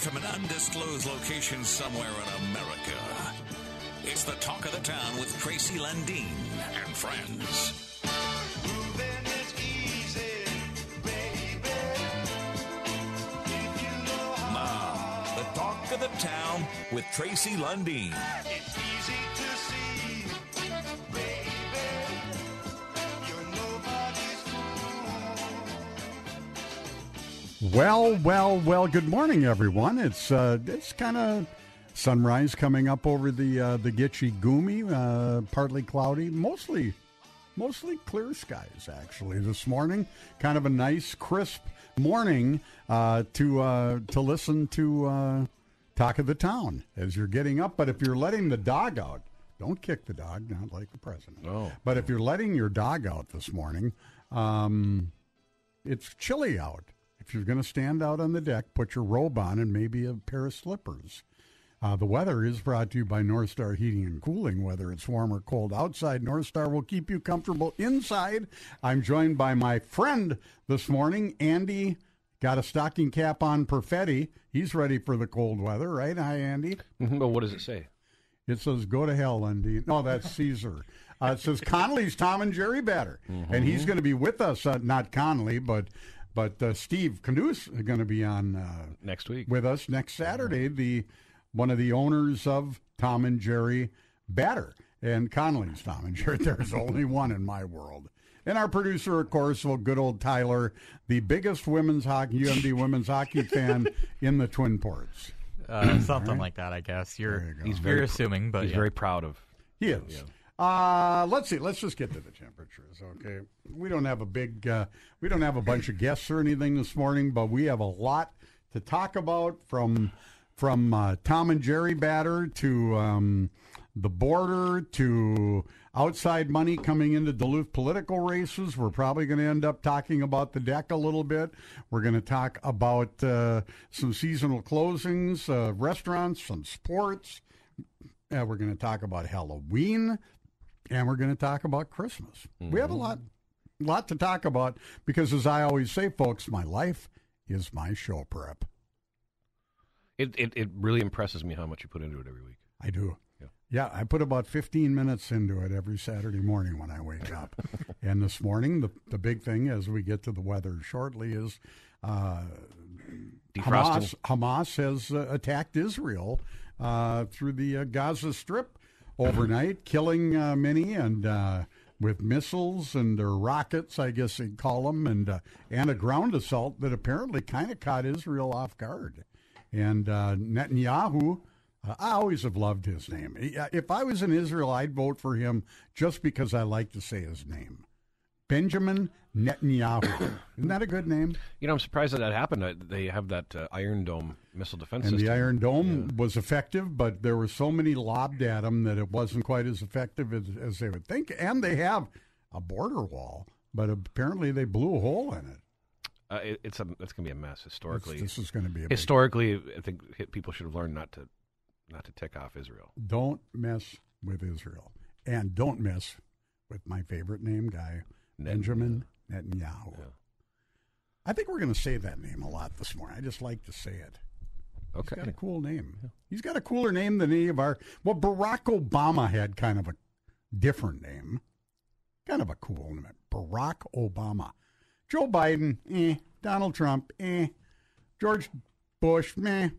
From an undisclosed location somewhere in America. It's the talk of the town with Tracy Lundeen and friends. Moving is easy, baby. If you know how, Now, the talk of the town with Tracy Lundeen. Well, well, well. Good morning, everyone. It's uh, it's kind of sunrise coming up over the uh, the Gitche Gumi. Uh, partly cloudy, mostly mostly clear skies. Actually, this morning, kind of a nice, crisp morning uh, to uh, to listen to uh, talk of the town as you're getting up. But if you're letting the dog out, don't kick the dog, not like the president. Oh. But if you're letting your dog out this morning, um, it's chilly out. If you're going to stand out on the deck, put your robe on and maybe a pair of slippers. Uh, the weather is brought to you by North Star Heating and Cooling. Whether it's warm or cold outside, North Star will keep you comfortable inside. I'm joined by my friend this morning, Andy. Got a stocking cap on Perfetti. He's ready for the cold weather, right? Hi, Andy. But what does it say? It says "Go to hell, Undine." No, that's Caesar. Uh, it says Connolly's Tom and Jerry batter, and he's going to be with us. Uh, not Connolly, but but uh, Steve Canoes is going to be on uh, Next week. with us next Saturday. The one of the owners of Tom and Jerry batter and Connolly's Tom and Jerry. There's only one in my world. And our producer, of course, well, good old Tyler, the biggest women's hockey, UMD women's hockey fan in the Twin Ports. Uh, something like that, I guess. You're you go. He's you're very pr- assuming, but He's yeah. very proud of. He is. Uh, let's see. Let's just get to the temperatures, okay? We don't have a big, uh, we don't have a bunch of guests or anything this morning, but we have a lot to talk about from from uh, Tom and Jerry batter to um, the border to outside money coming into Duluth political races. We're probably going to end up talking about the deck a little bit. We're going to talk about uh, some seasonal closings, uh, restaurants, some sports. Uh, we're going to talk about Halloween, and we're going to talk about Christmas. We have a lot, lot to talk about because, as I always say, folks, my life is my show prep. It, it it really impresses me how much you put into it every week. I do. Yeah. Yeah, I put about 15 minutes into it every Saturday morning when I wake up. and this morning, the, the big thing as we get to the weather shortly is uh, Hamas, Hamas has uh, attacked Israel uh, through the uh, Gaza Strip overnight, killing uh, many and uh, with missiles and or rockets, I guess they'd call them, and uh, and a ground assault that apparently kind of caught Israel off guard. And uh, Netanyahu, uh, I always have loved his name. Uh, If I was in Israel, I'd vote for him just because I like to say his name. Benjamin Netanyahu. Isn't that a good name? You know, I'm surprised that that happened. They have that uh, Iron Dome missile defense And system. the Iron Dome was effective, but there were so many lobbed at them that it wasn't quite as effective as, as they would think. And they have a border wall, but apparently they blew a hole in it. Uh, it, it's a it's going to be a mess historically. This is going to be historically, I think people should have learned not to not to tick off Israel. Don't mess with Israel, and don't mess with my favorite name guy, Net- Benjamin Netanyahu. Yeah. I think we're going to say that name a lot this morning. I just like to say it. He's got a cool name. He's got a cooler name than any of our. Well, Barack Obama had kind of a different name. Kind of a cool name. Barack Obama. Joe Biden, eh. Donald Trump, eh. George Bush, meh.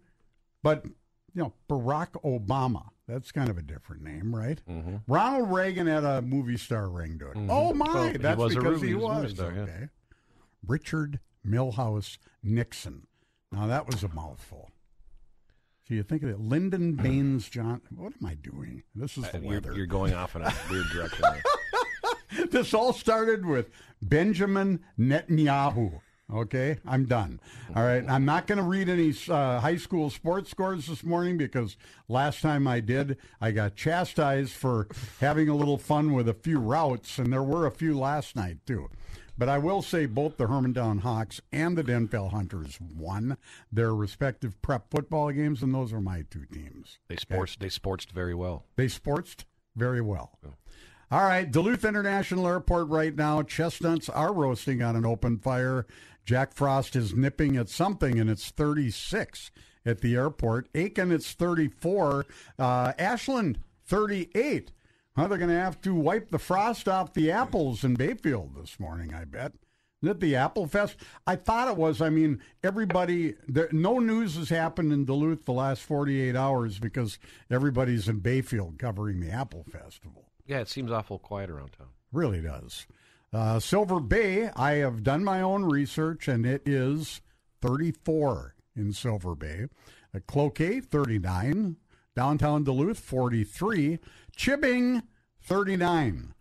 But, you know, Barack Obama. That's kind of a different name, right? Mm-hmm. Ronald Reagan had a movie star ring to it. Oh, my. Well, he that's was because he he was a movie was. star, yeah. okay. Richard Milhous Nixon. Now that was a mouthful. You think of it, Lyndon Baines John. What am I doing? This is the Uh, You're, weather. you're going off in a weird direction. this all started with Benjamin Netanyahu. Okay, I'm done. All right, I'm not going to read any uh, high school sports scores this morning because last time I did, I got chastised for having a little fun with a few routes, and there were a few last night too. But I will say both the Hermantown Hawks and the Denfeld Hunters won their respective prep football games, and those are my two teams. They sports they sportsed very well. They sportsed very well. All right, Duluth International Airport right now. Chestnuts are roasting on an open fire. Jack Frost is nipping at something, and it's 36 at the airport. Aitkin, it's 34. Uh, Ashland, 38. Huh, they're going to have to wipe the frost off the apples in Bayfield this morning, I bet. Isn't it the Apple Fest? I thought it was. I mean, everybody, there, no news has happened in Duluth the last 48 hours because everybody's in Bayfield covering the Apple Festival. Yeah, it seems awful quiet around town. Really does. Uh, Silver Bay, I have done my own research, and it is 34 in Silver Bay. Uh, Cloquet, 39. Downtown Duluth, 43. Chibbing, 39.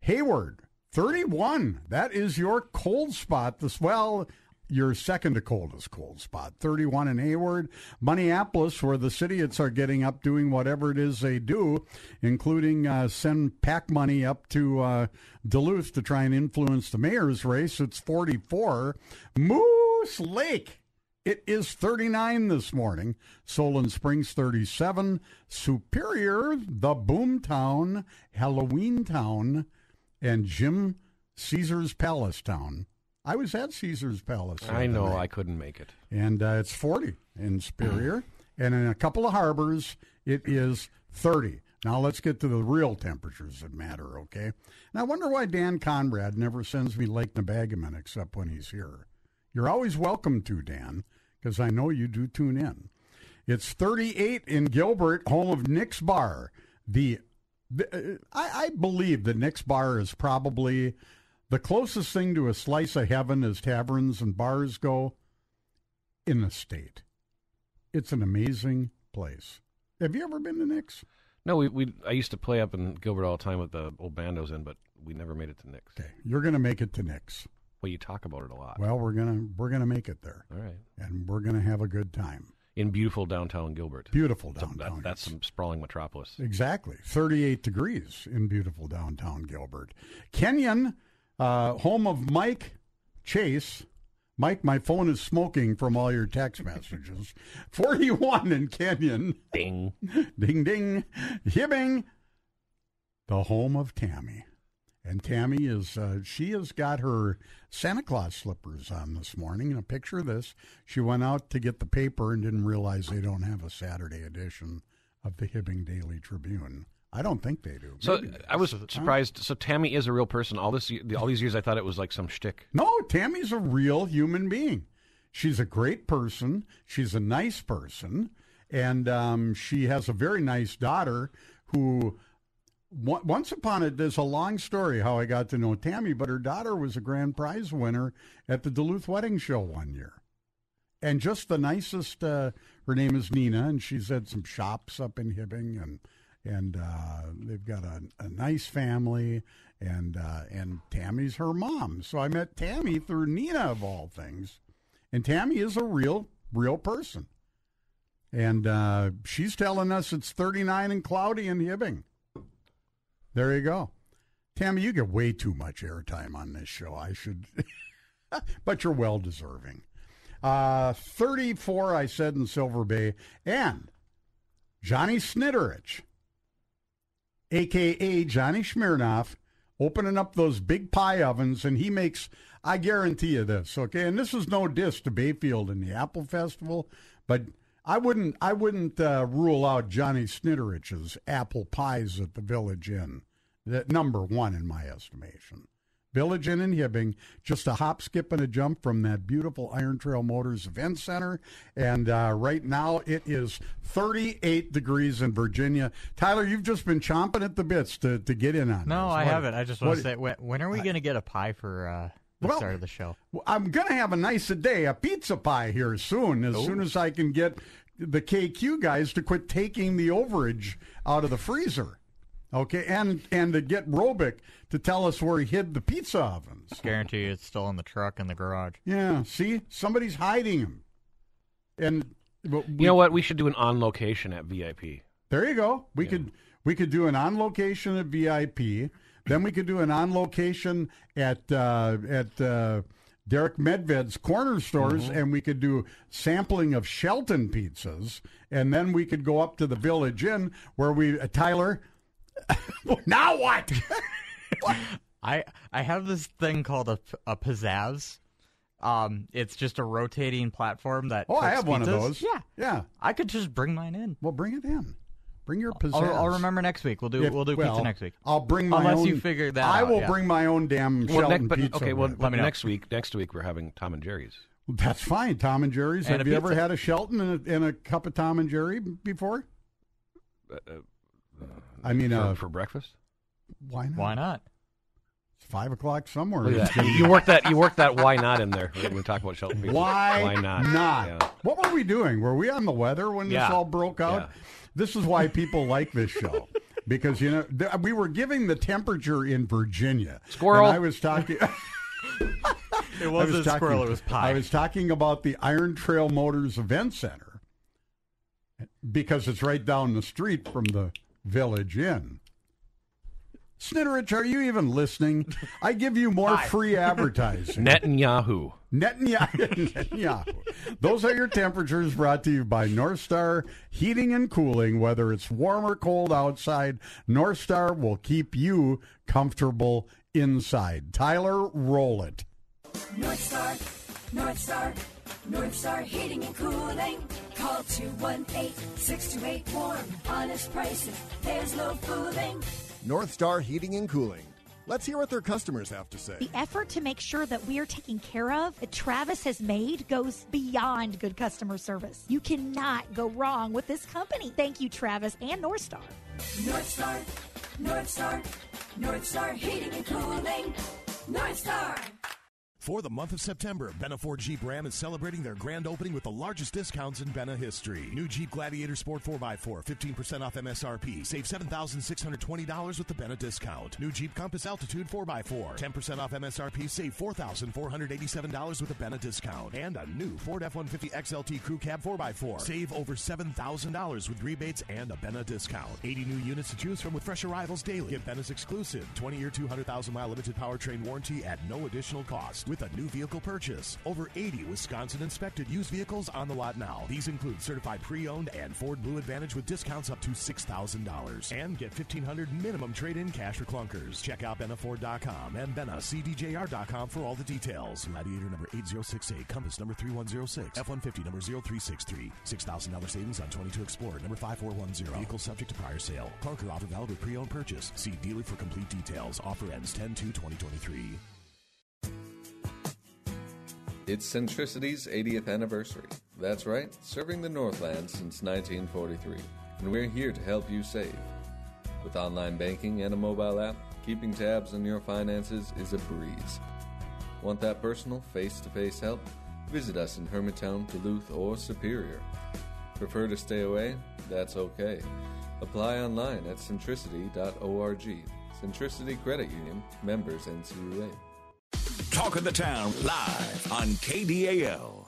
Hayward, 31. That is your cold spot. This well, your second to coldest cold spot. 31 in Hayward. Minneapolis, where the Idiots are getting up doing whatever it is they do, including uh, send pack money up to uh, Duluth to try and influence the mayor's race. It's 44. Moose Lake. It is 39 this morning. Solon Springs 37. Superior, the boomtown, Halloween town, and Jim Caesar's Palace town. I was at Caesar's Palace. I know night. I couldn't make it. And uh, it's 40 in Superior. and in a couple of harbors, it is 30. Now let's get to the real temperatures that matter, okay? And I wonder why Dan Conrad never sends me Lake Nebagamon except when he's here. You're always welcome to, Dan, because I know you do tune in. It's 38 in Gilbert, home of Nick's Bar. The, the uh, I, I believe that Nick's Bar is probably the closest thing to a slice of heaven as taverns and bars go in the state. It's an amazing place. Have you ever been to Nick's? No, we, we I used to play up in Gilbert all the time with the old bandos in, but we never made it to Nick's. Okay, you're going to make it to Nick's. Well, you talk about it a lot. Well, we're gonna we're gonna make it there, all right. and we're gonna have a good time. In beautiful downtown Gilbert. Beautiful downtown. that, that's some sprawling metropolis. Exactly. 38 degrees in beautiful downtown Gilbert. Kenyon, uh, home of Mike Chase. Mike, my phone is smoking from all your text messages. 41 in Kenyon. Ding. Ding, ding. Hibbing, the home of Tammy. And Tammy is, uh, she has got her Santa Claus slippers on this morning. And a picture of this, she went out to get the paper and didn't realize they don't have a Saturday edition of the Hibbing Daily Tribune. I don't think they do. So Maybe I was surprised. So Tammy is a real person. All this, all these years, I thought it was like some shtick. No, Tammy's a real human being. She's a great person. She's a nice person. And um, she has a very nice daughter who, once upon it, there's a long story how I got to know Tammy, but her daughter was a grand prize winner at the Duluth Wedding Show one year. And just the nicest, uh, her name is Nina, and she's had some shops up in Hibbing, and and uh, they've got a, a nice family, and uh, and Tammy's her mom. So I met Tammy through Nina of all things, and Tammy is a real real person, and uh, she's telling us it's 39 and cloudy in Hibbing. There you go, Tammy. You get way too much airtime on this show. I should, but you're well deserving. Uh, 34, I said in Silver Bay, and Johnny Snitterich aka Johnny Smirnoff, opening up those big pie ovens, and he makes. I guarantee you this, okay? And this is no diss to Bayfield and the Apple Festival, but I wouldn't. I wouldn't uh, rule out Johnny Snitterich's apple pies at the Village Inn. That number one in my estimation. Village Inn in Hibbing, just a hop, skip, and a jump from that beautiful Iron Trail Motors Event Center. And uh, right now it is 38 degrees in Virginia. Tyler, you've just been chomping at the bits to, to get in on No, this. I What- haven't. I just want to say, when, when are we going to get a pie for uh, the Well- start of the show? I'm going to have a nice day, a pizza pie here soon, as soon oh. as I can get the KQ guys to quit taking the overage out of the freezer. Okay, and and to get Robic to tell us where he hid the pizza ovens. Guarantee you it's still in the truck in the garage. Yeah, see, somebody's hiding him. And we- You know what? We should do an on location at VIP. There you go. We could we could do an on location at VIP. Then we could do an on location at uh, at uh, Derek Medved's corner stores, and we could do sampling of Shelton pizzas, and then we could go up to the Village Inn where we uh, Tyler. now what? I I have this thing called a, a pizzazz Um, it's just a rotating platform that. Oh, I have one of those. Yeah, Yeah. I could just bring mine in. Well, bring it in. Bring your pizzazz. I'll, I'll remember next week. We'll do If- we'll do well, pizza next week. I'll bring my Unless own. you figure that I out, will yeah. bring my own damn Well, Shelton but, pizza. okay, well. Let me know. next week, next week we're having Tom and Jerry's. That's fine. Tom and Jerry's. And Have a you ever pizza. had a Shelton and a, and a cup of Tom and Jerry before? I mean, for, uh, for breakfast. why not? Why not? It's five o'clock somewhere. Look at that. you work that. You work that. Why not in there? We talk about Shelton pizza. Why, Why not? not? What were we doing? Were we on the weather when this all broke out? Yeah. This is why people like this show. Because you know th- we were giving the temperature in Virginia. Squirrel. And I was talking. It wasn't was a talking- squirrel. It was pie. I was talking about the Iron Trail Motors Event Center because it's right down the street from the Village Inn. Snitterich, are you even listening? I give you more free advertising. Netanyahu. Netanyahu. Netanyahu. Those are your temperatures brought to you by North Star Heating and Cooling. Whether it's warm or cold outside, North Star will keep you comfortable inside. Tyler, roll it. North Star, North Star, North Star Heating and Cooling. Call 218-628-WARM. Honest prices, there's no fooling. North Star Heating and Cooling. Let's hear what their customers have to say. The effort to make sure that we are taken care of that Travis has made goes beyond good customer service. You cannot go wrong with this company. Thank you, Travis and North Star. North Star, North Star, North Star Heating and Cooling. North Star. For the month of September, Benna Ford Jeep Ram is celebrating their grand opening with the largest discounts in Benna history. New Jeep Gladiator Sport 4x4, 15% off MSRP. Save $7,620 with the Benna discount. New Jeep Compass Altitude 4x4, 10% off MSRP. Save $4,487 with the Benna discount. And a new Ford F-150 XLT Crew Cab 4x4. Save over $7,000 with rebates and a Benna discount. 80 new units to choose from with fresh arrivals daily. Get Benna's exclusive 20-year, 200,000-mile limited powertrain warranty at no additional cost with a new vehicle purchase. Over 80 Wisconsin inspected used vehicles on the lot now. These include certified pre-owned and Ford Blue Advantage with discounts up to $6,000. And get 1500 minimum trade-in cash for clunkers. Check out BennaFord.com and BennaCDJR.com for all the details. Gladiator number 8068, Compass number 3106, F-150 number 0363. $6,000 savings on 22 Explorer number 5410. Vehicle subject to prior sale. Clunker offer valid with pre-owned purchase. See dealer for complete details. Offer ends 10-2-2023. It's Centricity's 80th anniversary. That's right, serving the Northland since 1943. And we're here to help you save. With online banking and a mobile app, keeping tabs on your finances is a breeze. Want that personal, face to face help? Visit us in Hermantown, Duluth, or Superior. Prefer to stay away? That's okay. Apply online at centricity.org. Centricity Credit Union, members NCUA. Talk of the Town live on KDAL.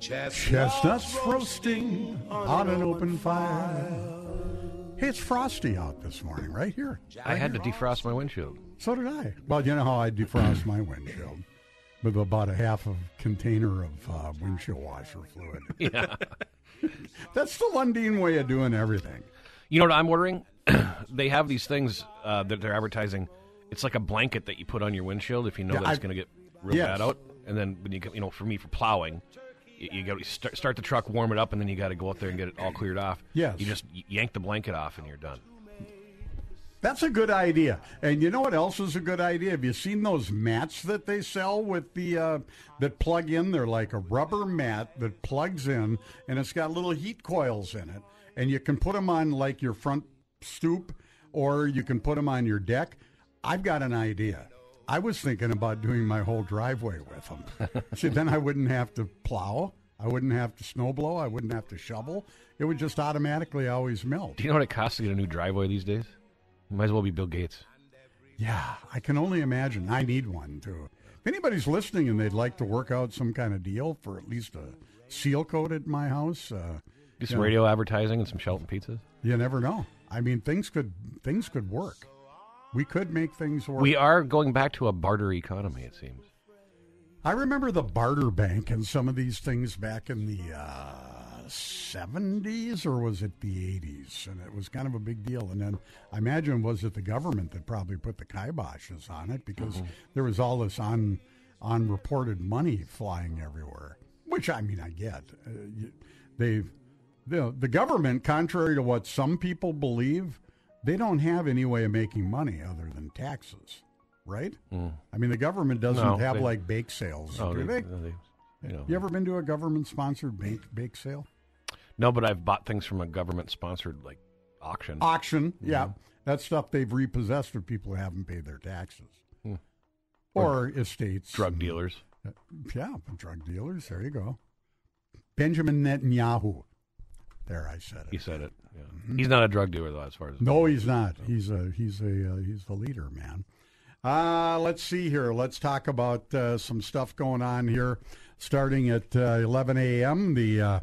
Chestnuts roasting on an open fire. Hey, it's frosty out this morning, right here. I had to defrost my windshield. So did I. Well, you know how I defrost my windshield with about a half of container of uh, windshield washer fluid. Yeah. That's the Lundin way of doing everything. You know what I'm ordering? they have these things uh, that they're advertising. It's like a blanket that you put on your windshield if you know Yeah, that it's going to get real Yes. bad out. And then when you you know, for me for plowing, you, you got to start, start the truck, warm it up, and then you got to go out there and get it all cleared off. Yes. You just yank the blanket off and you're done. That's a good idea. And you know what else is a good idea? Have you seen those mats that they sell with the uh, that plug in? They're like a rubber mat that plugs in, and it's got little heat coils in it, and you can put them on like your front stoop, or you can put them on your deck. I've got an idea. I was thinking about doing my whole driveway with them. See, then I wouldn't have to plow. I wouldn't have to snow blow. I wouldn't have to shovel. It would just automatically always melt. Do you know what it costs to get a new driveway these days? Might as well be Bill Gates. Yeah, I can only imagine. I need one too. If anybody's listening and they'd like to work out some kind of deal for at least a seal coat at my house, uh, Do some Yeah. radio advertising and some Shelton pizzas. you never know. I mean, things could things could work. We could make things work. We are going back to a barter economy, it seems. I remember the barter bank and some of these things back in the uh, 70s, or was it the 80s? And it was kind of a big deal. And then I imagine was it the government that probably put the kiboshes on it because there was all this on unreported money flying everywhere. Which I mean, I get. Uh, you, they, the the government, contrary to what some people believe, they don't have any way of making money other than taxes, right? I mean, the government doesn't No, have they- like bake sales, Oh, do they? they- you know. You ever been to a government-sponsored bake bake sale? No, but I've bought things from a government-sponsored like auction. Auction, Mm-hmm. yeah. That's stuff they've repossessed of people who haven't paid their taxes. Hmm. Or estates. Drug and- dealers. Yeah, drug dealers. There you go. Benjamin Netanyahu. There, I said it. He said it. Yeah. He's not a drug dealer though, as far as No, he's not. He's a he's a uh, he's the leader, man. Uh, let's see here. Let's talk about uh, some stuff going on here. Starting at uh, 11 a.m., the uh,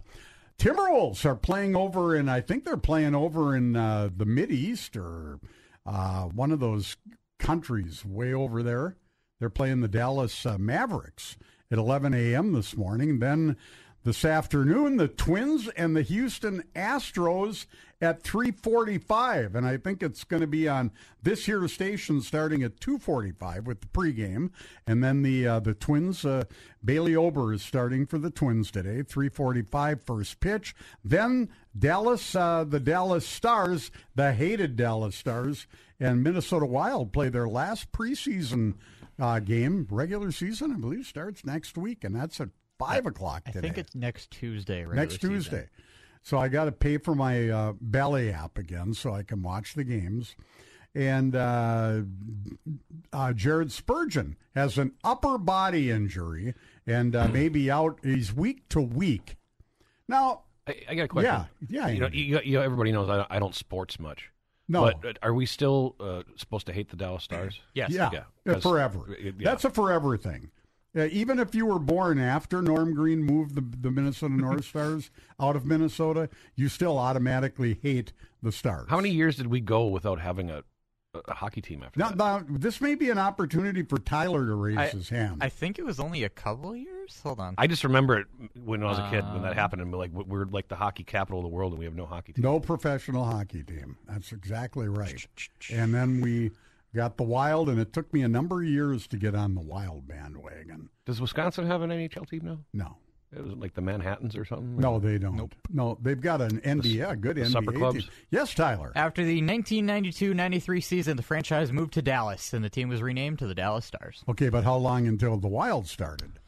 Timberwolves are playing over, and I think they're playing over in uh, the Mid East or uh, one of those countries way over there. They're playing the Dallas uh, Mavericks at 11 a.m. this morning. Then this afternoon, the Twins and the Houston Astros at 3:45, and I think it's going to be on this here station starting at 2:45 with the pregame, and then the uh, the Twins. Uh, Bailey Ober is starting for the Twins today. 3:45 first pitch. Then Dallas, uh, the Dallas Stars, the hated Dallas Stars, and Minnesota Wild play their last preseason uh, game. Regular season, I believe, starts next week, and that's at five o'clock I think it's next Tuesday. regular next season. Tuesday. So I got to pay for my uh, Bally app again so I can watch the games. And uh, uh, Jared Spurgeon has an upper body injury and uh, maybe out. He's week to week. Now, I, I got a question. Yeah, yeah, You know, you, you know, everybody knows I don't, I don't sports much. No. but uh, are we still uh, supposed to hate the Dallas Stars? Yes. yeah, Yeah, yeah, 'cause- forever. yeah. That's a forever thing. Uh, even if you were born after Norm Green moved the, the Minnesota North Stars out of Minnesota, you still automatically hate the Stars. How many years did we go without having a, a, a hockey team after Now, that? now, this may be an opportunity for Tyler to raise I, his hand. I think it was only a couple years. Hold on. I just remember it when I was a kid when that Uh, happened, and we're like we're like the hockey capital of the world, and we have no hockey team. no professional hockey team. That's exactly right. And then we got the Wild, and it took me a number of years to get on the Wild bandwagon. Does Wisconsin have an NHL team now? No, It was like the Manhattans or something. no, they don't. No, they've got an NBA, a good the NBA supper clubs? team. Yes, Tyler. After the 1992-93 season, the franchise moved to Dallas, and the team was renamed to the Dallas Stars. Okay, but how long until the Wild started?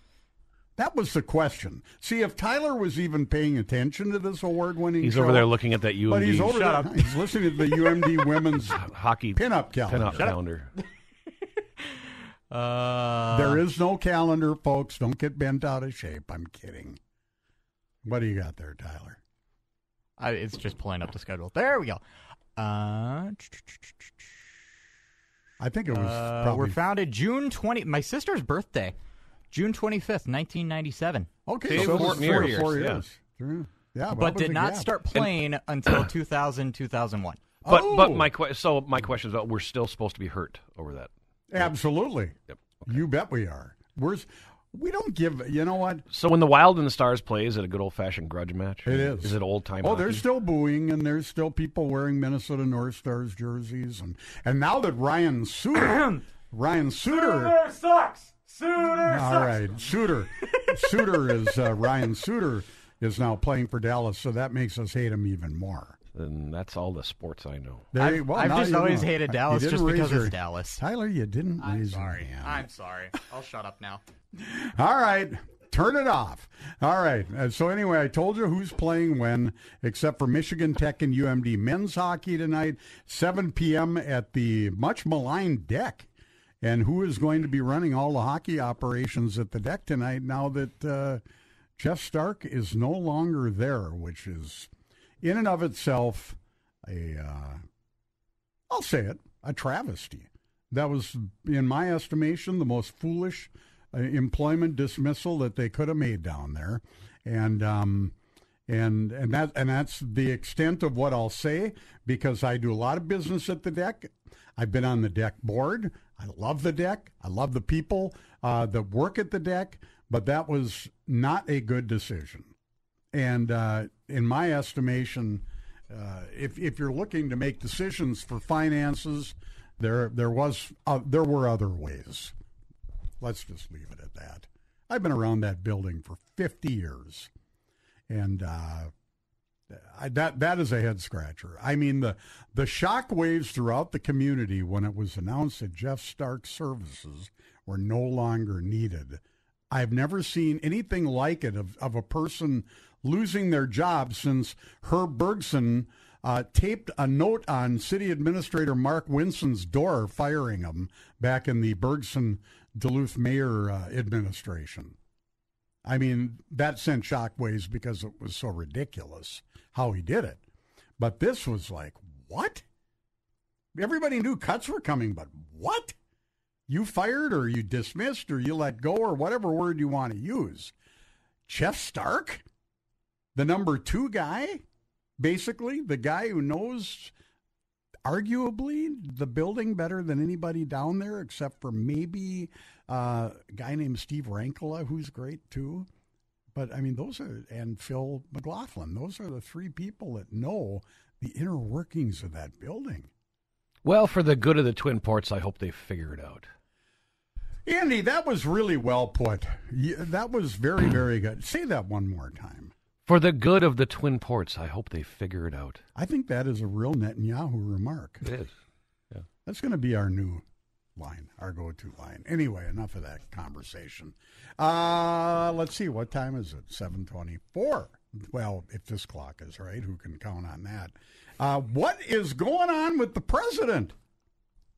That was the question. See, if Tyler was even paying attention to this award-winning He's show, over there looking at that UMD but he's over Shut there. up. He's listening to the UMD women's hockey pinup calendar. pinup calendar. Uh, There is no calendar, folks. Don't get bent out of shape. I'm kidding. What do you got there, Tyler? I, it's just pulling up the schedule. There we go. Uh, I think it was uh, probably we're founded June 20. My sister's birthday, June 25th, 1997. okay. See, so four it was years, four yeah. years. True. Yeah, what but did not gap? start playing until 2000, 2001. But Oh. but my que- so my question is, uh, we're still supposed to be hurt over that. Absolutely. Yep. You bet we are. Where's we don't give. You know what? So when the Wild and the Stars play, is it a good old fashioned grudge match? It is. Is it old time? Oh, there's still booing, and there's still people wearing Minnesota North Stars jerseys, and and now that Ryan Suter, Ryan Suter, sucks. Sooner all right, Suter, Suter is uh, Ryan Suter is now playing for Dallas, so that makes us hate him even more. And that's all the sports I know. There I've, you- well, I've just always know. hated Dallas just because your- it's Dallas. Tyler, you didn't I'm raise sorry. your hand. I'm sorry. I'll shut up now. All right. Turn it off. All right. Uh, so anyway, I told you who's playing when, except for Michigan Tech and UMD men's hockey tonight, 7 p.m. at the much maligned deck. And who is going to be running all the hockey operations at the deck tonight now that uh, Jeff Stark is no longer there, which is in and of itself a, uh, I'll say it, a travesty. That was, in my estimation, the most foolish uh, employment dismissal that they could have made down there, and um, and and that and that's the extent of what I'll say because I do a lot of business at the deck. I've been on the deck board. I love the deck. I love the people uh, that work at the deck, but that was not a good decision. And uh, in my estimation, uh, if if you're looking to make decisions for finances, there there was uh, there were other ways. Let's just leave it at that. I've been around that building for 50 years, and uh, I, that that is a head scratcher. I mean the the shock waves throughout the community when it was announced that Jeff Stark's services were no longer needed. I've never seen anything like it of, of a person losing their job since Herb Bergson uh, taped a note on City Administrator Mark Winston's door, firing him back in the Bergson Duluth Mayor uh, administration. I mean, that sent shockwaves because it was so ridiculous how he did it. But this was like, what? Everybody knew cuts were coming, but what? You fired or you dismissed or you let go or whatever word you want to use. Jeff Stark? The number two guy? Basically, the guy who knows arguably the building better than anybody down there, except for maybe uh, a guy named Steve Rankala, who's great too. But I mean, those are, and Phil McLaughlin, those are the three people that know the inner workings of that building. Well, for the good of the Twin Ports, I hope they figure it out. Andy, that was really well put. That was very, very good. Say that one more time. For the good of the Twin Ports, I hope they figure it out. I think that is a real Netanyahu remark. It is. Yeah. That's going to be our new line, our go to line. Anyway, enough of that conversation. Uh, let's see, what time is it? 724. Well, if this clock is right, who can count on that? Uh, what is going on with the president?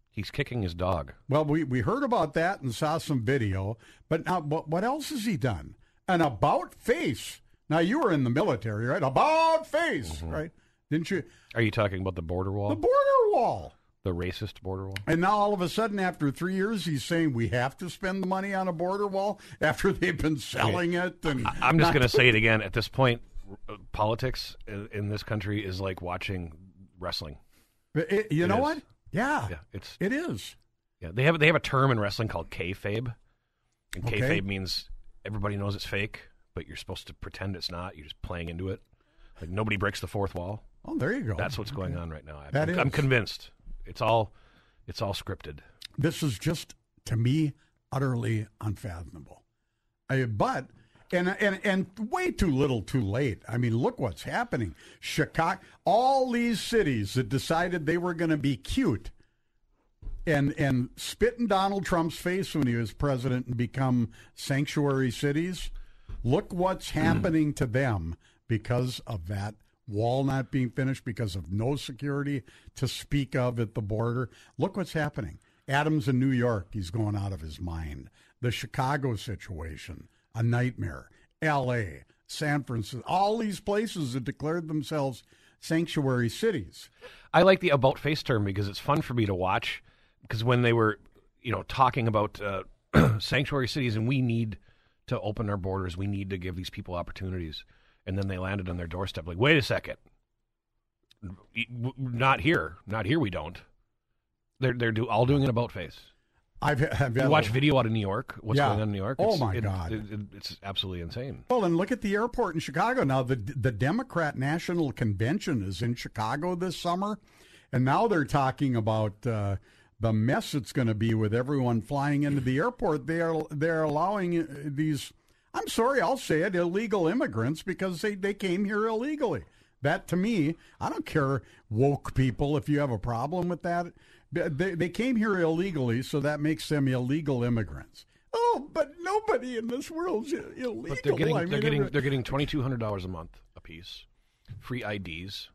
He's kicking his dog. Well, we, we heard about that and saw some video, but now what, what else has he done? An about face. Now, you were in the military, right? About face, right? Didn't you? Are you talking about the border wall? The border wall. The racist border wall? And now all of a sudden, after three years, he's saying we have to spend the money on a border wall after they've been selling it. And I'm just going to say it again. At this point, uh, politics in, in this country is like watching wrestling. It- you It know is. what? Yeah, Yeah, it's it is. yeah. They have they have a term in wrestling called kayfabe, and Okay. kayfabe means everybody knows it's fake, but you're supposed to pretend it's not. You're just playing into it. Like nobody breaks the fourth wall. Oh, there you go. That's what's going on right now. I- That I'm, I'm convinced. It's all it's all scripted. This is just to me utterly unfathomable. I, but and and and way too little, too late. I mean, look what's happening. Chicago, all these cities that decided they were going to be cute and and spit in Donald Trump's face when he was president and become sanctuary cities. Look what's mm. happening to them because of that wall not being finished, because of no security to speak of at the border. Look what's happening. Adams in New York, he's going out of his mind. The Chicago situation, a nightmare. L.A., San Francisco, all these places that declared themselves sanctuary cities. I like the about face term because it's fun for me to watch. Because when they were, you know, talking about uh, sanctuary cities and we need to open our borders, we need to give these people opportunities, and then they landed on their doorstep. Like, wait a second, not here, not here. We don't. They're they're do, all doing an about face. I've, I've You watch video out of New York. What's Yeah. going on in New York? Oh, my it- God. it- it- it's absolutely insane. Well, and look at the airport in Chicago now. The the Democrat National Convention is in Chicago this summer, and now they're talking about uh, the mess it's going to be with everyone flying into the airport. They are they're allowing uh, these. I'm sorry, I'll say it, illegal immigrants because they, they came here illegally. That to me, I don't care, woke people, if you have a problem with that. They, they came here illegally, so that makes them illegal immigrants. Oh, but nobody in this world's illegal. But they're getting I they're getting they're getting twenty two hundred dollars a month apiece, free IDs,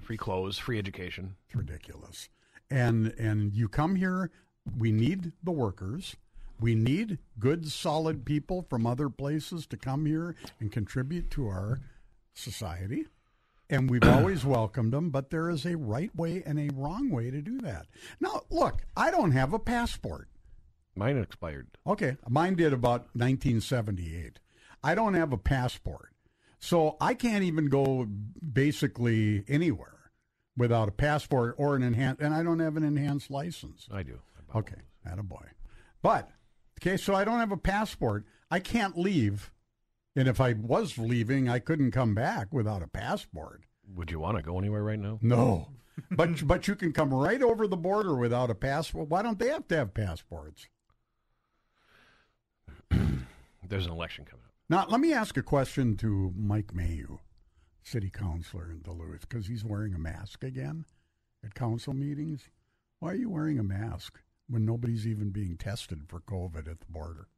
free clothes, free education. It's ridiculous. And and you come here, we need the workers. We need good solid people from other places to come here and contribute to our society. And we've always welcomed them, but there is a right way and a wrong way to do that. Now, look, I don't have a passport. Mine expired. Okay, mine did about 1978. I don't have a passport. So I can't even go basically anywhere without a passport or an enhanced, and I don't have an enhanced license. I do. Okay. Attaboy. But, okay, so I don't have a passport. I can't leave. And if I was leaving, I couldn't come back without a passport. Would you want to go anywhere right now? No. but but you can come right over the border without a passport. Why don't they have to have passports? There's an election coming up. Now, let me ask a question to Mike Mayou, city councilor in Duluth, because he's wearing a mask again at council meetings. Why are you wearing a mask when nobody's even being tested for COVID at the border?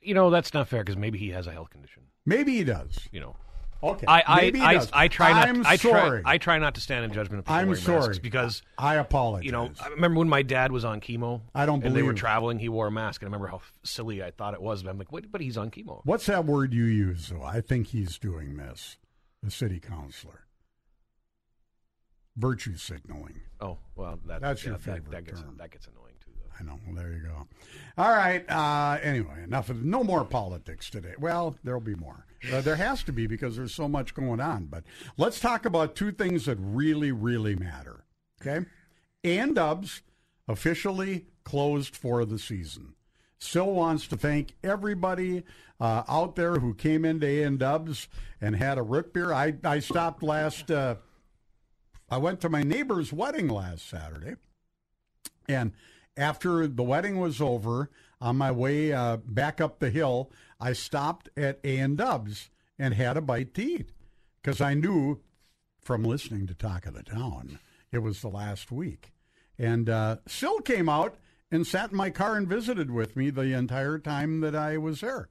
You know, that's not fair because maybe he has a health condition. Maybe he does. You know. Okay. I I, maybe I, does. I try not. I'm I try. sorry. I try not to stand in judgment of people I'm wearing sorry masks because I apologize. you know. I remember when my dad was on chemo. I don't And they were traveling. He wore a mask, and I remember how silly I thought it was. But I'm like, wait, but he's on chemo. What's that word you use, though? I think he's doing this, the city councilor. Virtue signaling. Oh well, that, That's yeah, your that- favorite That, gets term. that gets annoying too. Though. I know. Well, there you go. All right. Uh, anyway, enough of no more politics today. Well, there'll be more. Uh, there has to be because there's so much going on. But let's talk about two things that really, really matter. Okay, and Dubs officially closed for the season. Still wants to thank everybody uh, out there who came into A and Dubs and had a root beer. I I stopped last. Uh, I went to my neighbor's wedding last Saturday. And after the wedding was over, on my way uh, back up the hill, I stopped at A and Dubs and had a bite to eat because I knew from listening to Talk of the Town it was the last week. And uh, Sil came out and sat in my car and visited with me the entire time that I was there.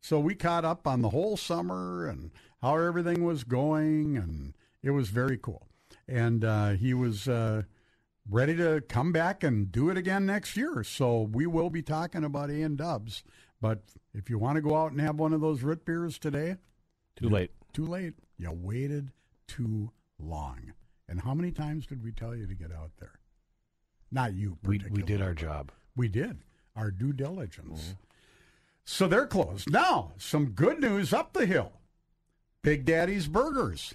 So we caught up on the whole summer and how everything was going, and it was very cool. And uh, he was uh, ready to come back and do it again next year. So we will be talking about A and Dubs. But if you want to go out and have one of those root beers today, Too late. too late. You waited too long. And how many times did we tell you to get out there? Not you. We we did our job. We did our due diligence. So they're closed. Now, some good news up the hill. Big Daddy's Burgers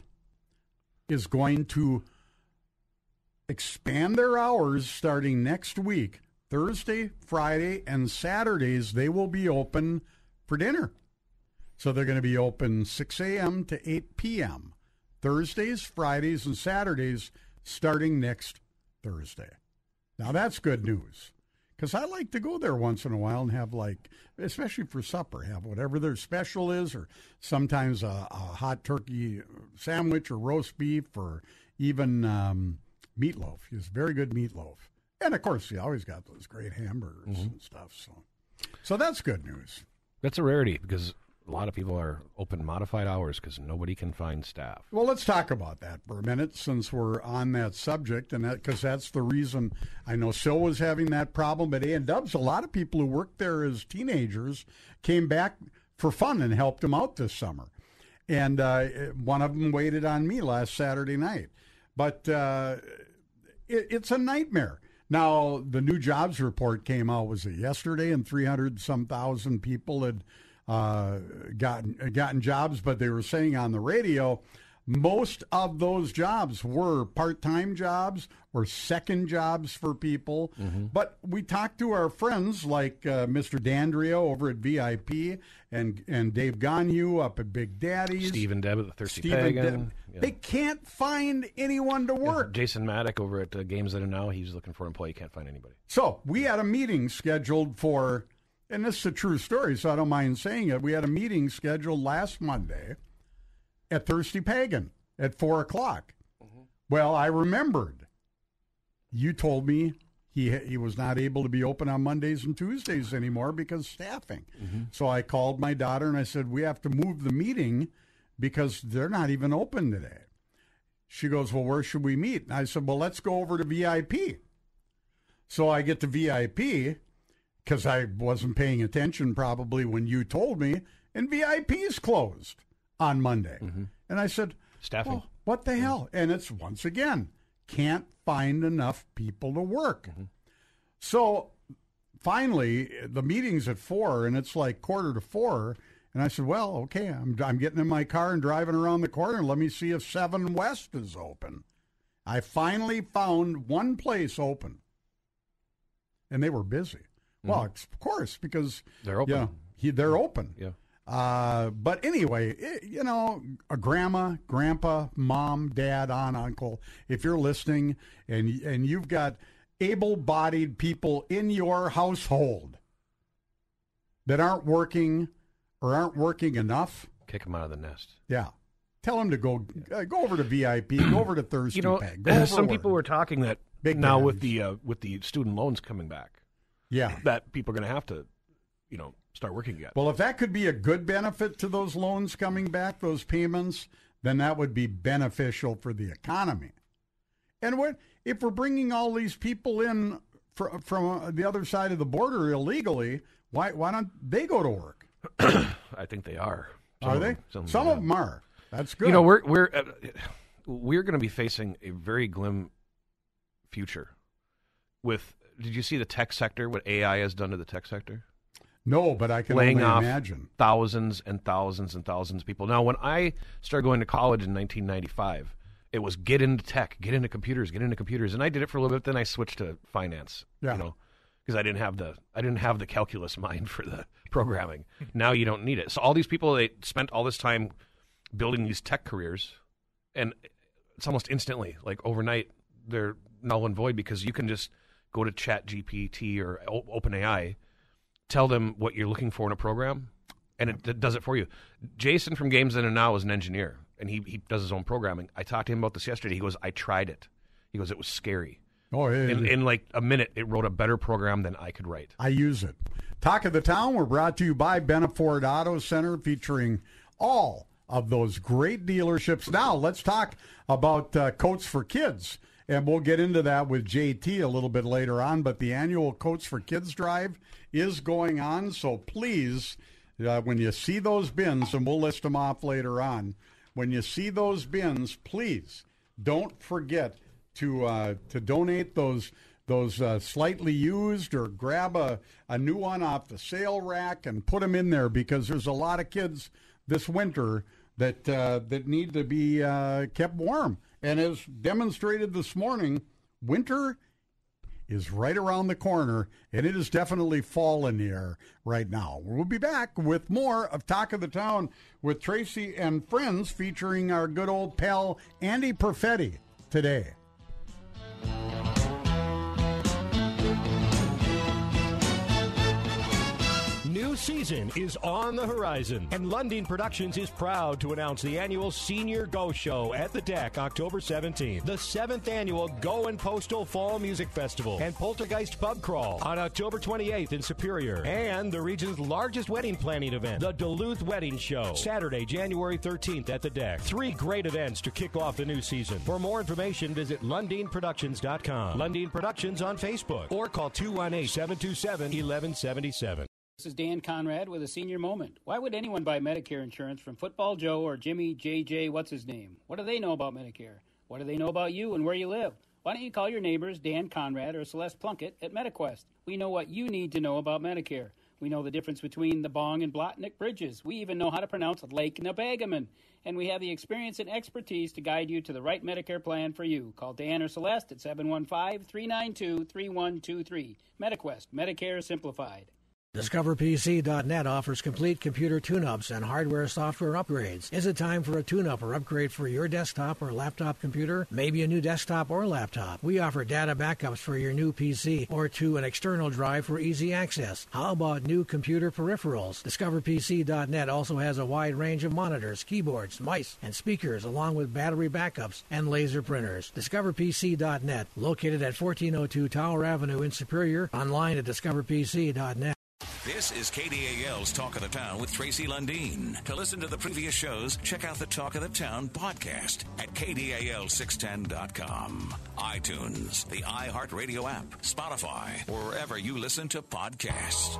is going to expand their hours starting next week. Thursday, Friday, and Saturdays, they will be open for dinner. So they're going to be open 6 a.m. to 8 p.m. Thursdays, Fridays, and Saturdays starting next Thursday. Now that's good news because I like to go there once in a while and have like, especially for supper, have whatever their special is, or sometimes a, a hot turkey sandwich or roast beef, or even um, meatloaf. It's very good meatloaf, and of course, you always got those great hamburgers and stuff. So, so that's good news. That's a rarity because a lot of people are open modified hours because nobody can find staff. Well, let's talk about that for a minute since we're on that subject, and that because that's the reason I know Sil was having that problem. But A and Dubs, a lot of people who worked there as teenagers came back for fun and helped them out this summer, and uh, one of them waited on me last Saturday night. But uh, it, it's a nightmare. Now the new jobs report came out was it yesterday, and three hundred some thousand people had uh, gotten gotten jobs, but they were saying on the radio most of those jobs were part-time jobs or second jobs for people. But we talked to our friends like uh, Mr. Dandrio over at VIP and and Dave Gonu up at Big Daddy's. Steve and Deb at the Thirsty Steve and Pagan. Yeah. They can't find anyone to work. Jason Maddock over at uh, Games That Are Now, he's looking for an employee. Can't find anybody. So we had a meeting scheduled for, and this is a true story, so I don't mind saying it. We had a meeting scheduled last Monday at Thirsty Pagan at four o'clock. Mm-hmm. Well, I remembered. You told me he he was not able to be open on Mondays and Tuesdays anymore because staffing. Mm-hmm. So I called my daughter and I said we have to move the meeting because they're not even open today. She goes, "Well, where should we meet?" And I said, "Well, let's go over to VIP." So I get to VIP because I wasn't paying attention probably when you told me, and VIP's closed on Monday. Mm-hmm. And I said, Staffing. well, what the hell? Mm-hmm. And it's once again, can't find enough people to work. Mm-hmm. So finally, the meeting's at four, and it's like quarter to four. And I said, well, okay, I'm, I'm getting in my car and driving around the corner. Let me see if 7 West is open. I finally found one place open. and they were busy. Well, of course, because Mm-hmm. They're open. Yeah, he, they're open. Yeah. Uh, but anyway, i you know, a grandma, grandpa, mom, dad, aunt, uncle, if you're listening and and you've got able-bodied people in your household that aren't working or aren't working enough, Kick them out of the nest. yeah, tell them to go uh, go over to VIP, go over to Thursday. You know, Peg. Go over some people were talking that Big now with the uh, with the student loans coming back, yeah. that people are going to have to, you know, start working again. Well, if that could be a good benefit to those loans coming back, those payments, then that would be beneficial for the economy. And what if we're bringing all these people in fr- from uh, the other side of the border illegally? Why why don't they go to work? I think they are. Some Are they? them- some, Some of them are. That's good. You know, we're we're uh, we're going to be facing a very glim future. With did you see the tech sector? What AI has done to the tech sector? no, but I can laying only off imagine. thousands and thousands and thousands of people. Now, when I started going to college in 1995, it was get into tech, get into computers, get into computers, and I did it for a little bit. Then I switched to finance. Yeah. You know, because I didn't have the I didn't have the calculus mind for the programming. now you don't need it. So all these people they spent all this time building these tech careers, and it's almost instantly, like overnight, they're null and void because you can just go to Chat GPT or O- OpenAI, tell them what you're looking for in a program, and it, it does it for you. Jason from Games In and Now is an engineer, and he, he does his own programming. I talked to him about this yesterday. He goes, I tried it. He goes, it was scary. Oh, yeah, In, in like a minute, it wrote a better program than I could write. I use it. Talk of the Town, we're brought to you by Benna Ford Auto Center, featuring all of those great dealerships. Now, let's talk about uh, Coats for Kids. And we'll get into that with JT a little bit later on. But the annual Coats for Kids drive is going on. So please, uh, when you see those bins, and we'll list them off later on, when you see those bins, please don't forget to uh, to donate those those uh, slightly used or grab a, a new one off the sale rack and put them in there because there's a lot of kids this winter that uh, that need to be uh, kept warm. And as demonstrated this morning, winter is right around the corner, and it is definitely fall in the air right now. We'll be back with more of Talk of the Town with Tracy and friends, featuring our good old pal Andy Perfetti today. Season is on the horizon, and Lundin Productions is proud to announce the annual Senior Go Show at the DECC October 17th, the seventh annual Going Postal Fall Music Festival, and Poltergeist Pub Crawl on October 28th in Superior, and the region's largest wedding planning event, the Duluth Wedding Show, Saturday, January 13th at the DECC. Three great events to kick off the new season. For more information, visit LundinProductions.com, Lundin Productions on Facebook, or call 218 727 1177. This is Dan Conrad with a senior moment. Why would anyone buy Medicare insurance from Football Joe or Jimmy JJ, what's his name? What do they know about Medicare? What do they know about you and where you live? Why don't you call your neighbors Dan Conrad or Celeste Plunkett at MetaQuest? We know what you need to know about Medicare. We know the difference between the Bong and Blatnik bridges. We even know how to pronounce Lake Nebagamon. And we have the experience and expertise to guide you to the right Medicare plan for you. Call Dan or Celeste at 715 392 3123. MetaQuest, Medicare Simplified. DiscoverPC.net offers complete computer tune-ups and hardware software upgrades. Is it time for a tune-up or upgrade for your desktop or laptop computer? Maybe a new desktop or laptop. We offer data backups for your new PC or to an external drive for easy access. How about new computer peripherals? DiscoverPC.net also has a wide range of monitors, keyboards, mice, and speakers along with battery backups and laser printers. DiscoverPC.net, located at 1402 Tower Avenue in Superior, online at DiscoverPC.net. This is KDAL's Talk of the Town with Tracy Lundeen. To listen to the previous shows, check out the Talk of the Town podcast at KDAL610.com, iTunes, the iHeartRadio app, Spotify, wherever you listen to podcasts.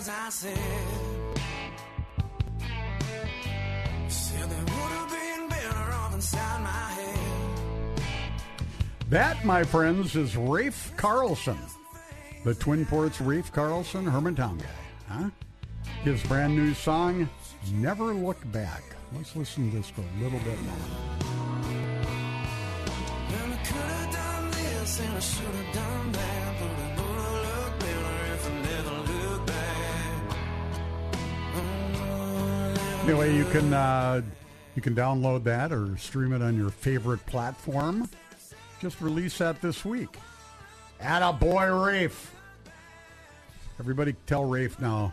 Words I said. Said they would have been better off inside my head. That, my friends, is Rafe Carlson. the Twin Ports Rafe Carlson, Hermantown guy, huh? His brand new song, Never Look Back. Let's listen to this for a little bit more. Anyway, you can uh, you can download that or stream it on your favorite platform. Just release that this week. Atta boy, Rafe. Everybody, tell Rafe now.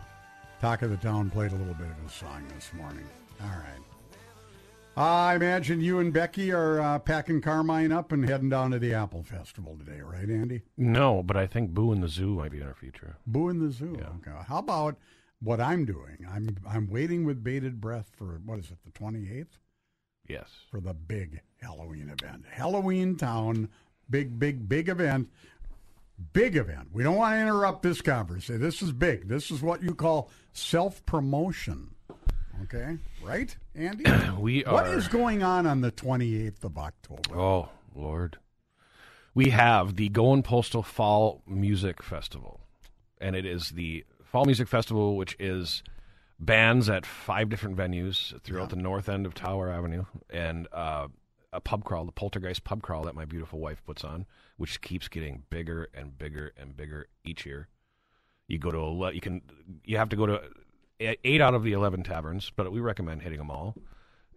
Talk of the Town played a little bit of his song this morning. All right. I imagine you and Becky are uh, packing Carmine up and heading down to the Apple Festival today, right, Andy? No, but I think Boo in the Zoo might be in our future. Boo in the zoo. Okay. How about what I'm doing? I'm I'm waiting with bated breath for what is it, the 28th? Yes. For the big Halloween event. Halloween Town, big, big, big event. Big event. We don't want to interrupt this conversation. This is big. This is what you call self promotion. Okay? Right, Andy? We are- is going on on the 28th of October? Oh, Lord. We have the Going Postal Fall Music Festival. And it is the Fall Music Festival, which is bands at five different venues throughout the north end of Tower Avenue and uh, a pub crawl, the Poltergeist pub crawl that my beautiful wife puts on, which keeps getting bigger and bigger and bigger each year. You go to ele- you can you have to go to eight out of the eleven taverns, but we recommend hitting them all.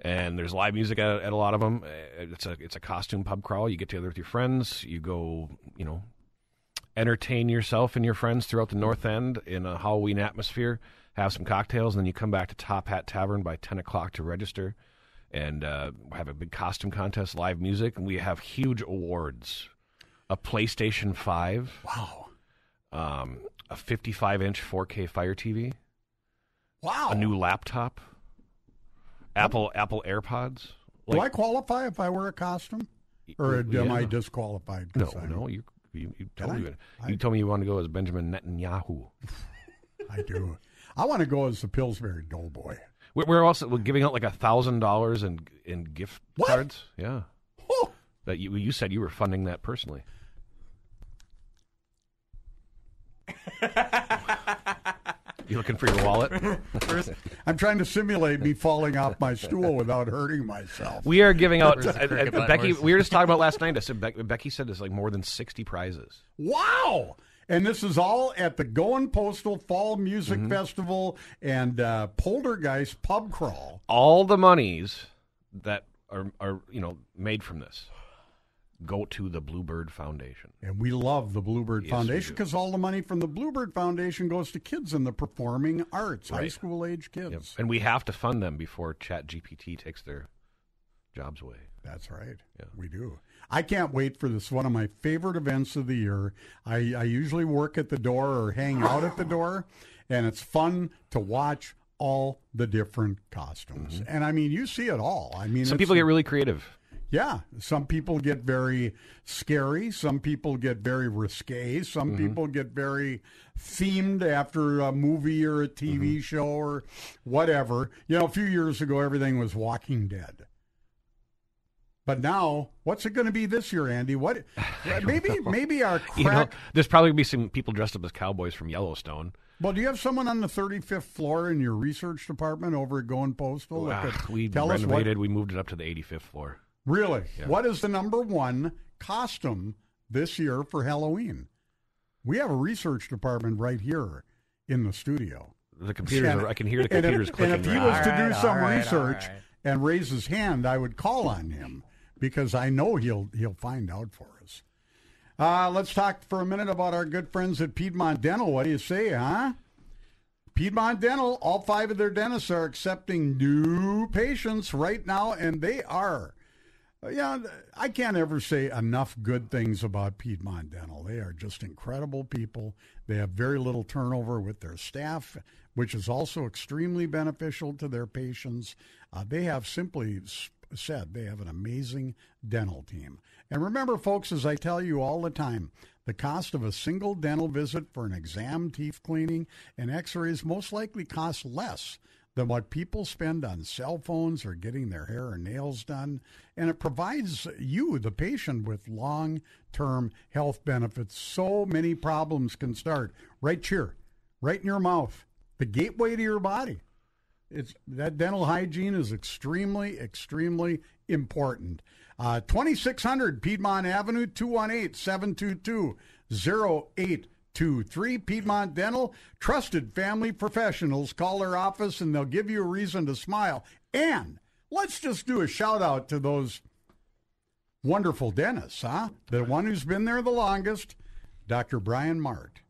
And there's live music at, at a lot of them. It's a it's a costume pub crawl. You get together with your friends. You go, you know, entertain yourself and your friends throughout the North End in a Halloween atmosphere. Have some cocktails, and then you come back to Top Hat Tavern by ten o'clock to register, and uh, have a big costume contest, live music, and we have huge awards: a PlayStation Five, wow, um, a 55 inch 4K Fire TV, wow, a new laptop, Apple Apple AirPods. Do I qualify if I wear a costume? Or am I disqualified? No, I'm- no, you you, you told I? me you told me you wanted to go as Benjamin Netanyahu. I do. I want to go as the Pillsbury Doughboy. We're, we're also we're giving out like a thousand dollars in in gift cards. Yeah, that you you said you were funding that personally. You looking for your wallet? I'm trying to simulate me falling off my stool without hurting myself. We are giving out. Where's the uh, uh. Becky, Where's- we were just talking about last night. I said Beck, Becky said there's like more than sixty prizes. Wow! And this is all at the Going Postal Fall Music Mm-hmm. Festival and uh, Poltergeist Pub Crawl. All the monies that are are you know made from this go to the Bluebird Foundation. And we love the Bluebird Yes, Foundation because all the money from the Bluebird Foundation goes to kids in the performing arts, high school age kids. Yep. And we have to fund them before Chat GPT takes their jobs away. That's right. We do. I can't wait for this. One of my favorite events of the year. I, I usually work at the door or hang out at the door, and it's fun to watch all the different costumes. And I mean, you see it all. I mean, Mm-hmm. Some people get really creative. Yeah, some people get very scary. Some people get very risque. Some Mm-hmm. people get very themed after a movie or a TV Mm-hmm. show or whatever. You know, a few years ago, everything was Walking Dead. But now, what's it going to be this year, Andy? What? Maybe, maybe our crack. You know, there's probably gonna be some people dressed up as cowboys from Yellowstone. well, do you have someone on the 35th floor in your research department over at Going Postal? Ah, we tell us what, renovated. We moved it up to the 85th floor. Really? Yeah. What is the number one costume this year for Halloween? We have a research department right here in the studio. The computers. And- are, I can hear the and computers if, clicking. And if he right was now. to do some all right, all research right. and raise his hand, I would call on him because I know he'll he'll find out for us. Uh, let's talk for a minute about our good friends at Piedmont Dental. What do you say, huh? Piedmont Dental, all five of their dentists are accepting new patients right now, and they are. Yeah, I can't ever say enough good things about Piedmont Dental. They are just incredible people. They have very little turnover with their staff, which is also extremely beneficial to their patients. Uh, they have simply said they have an amazing dental team. And remember, folks, as I tell you all the time, the cost of a single dental visit for an exam, teeth cleaning, and x rays most likely costs less than what people spend on cell phones or getting their hair or nails done. And it provides you, the patient, with long term health benefits. So many problems can start right here, right in your mouth, the gateway to your body. It's that dental hygiene is extremely, extremely important. Uh, 2600 Piedmont Avenue, 218 722 0823. Piedmont Dental, trusted family professionals. Call their office and they'll give you a reason to smile. And let's just do a shout out to those wonderful dentists, huh? The one who's been there the longest, Dr. Brian Mart,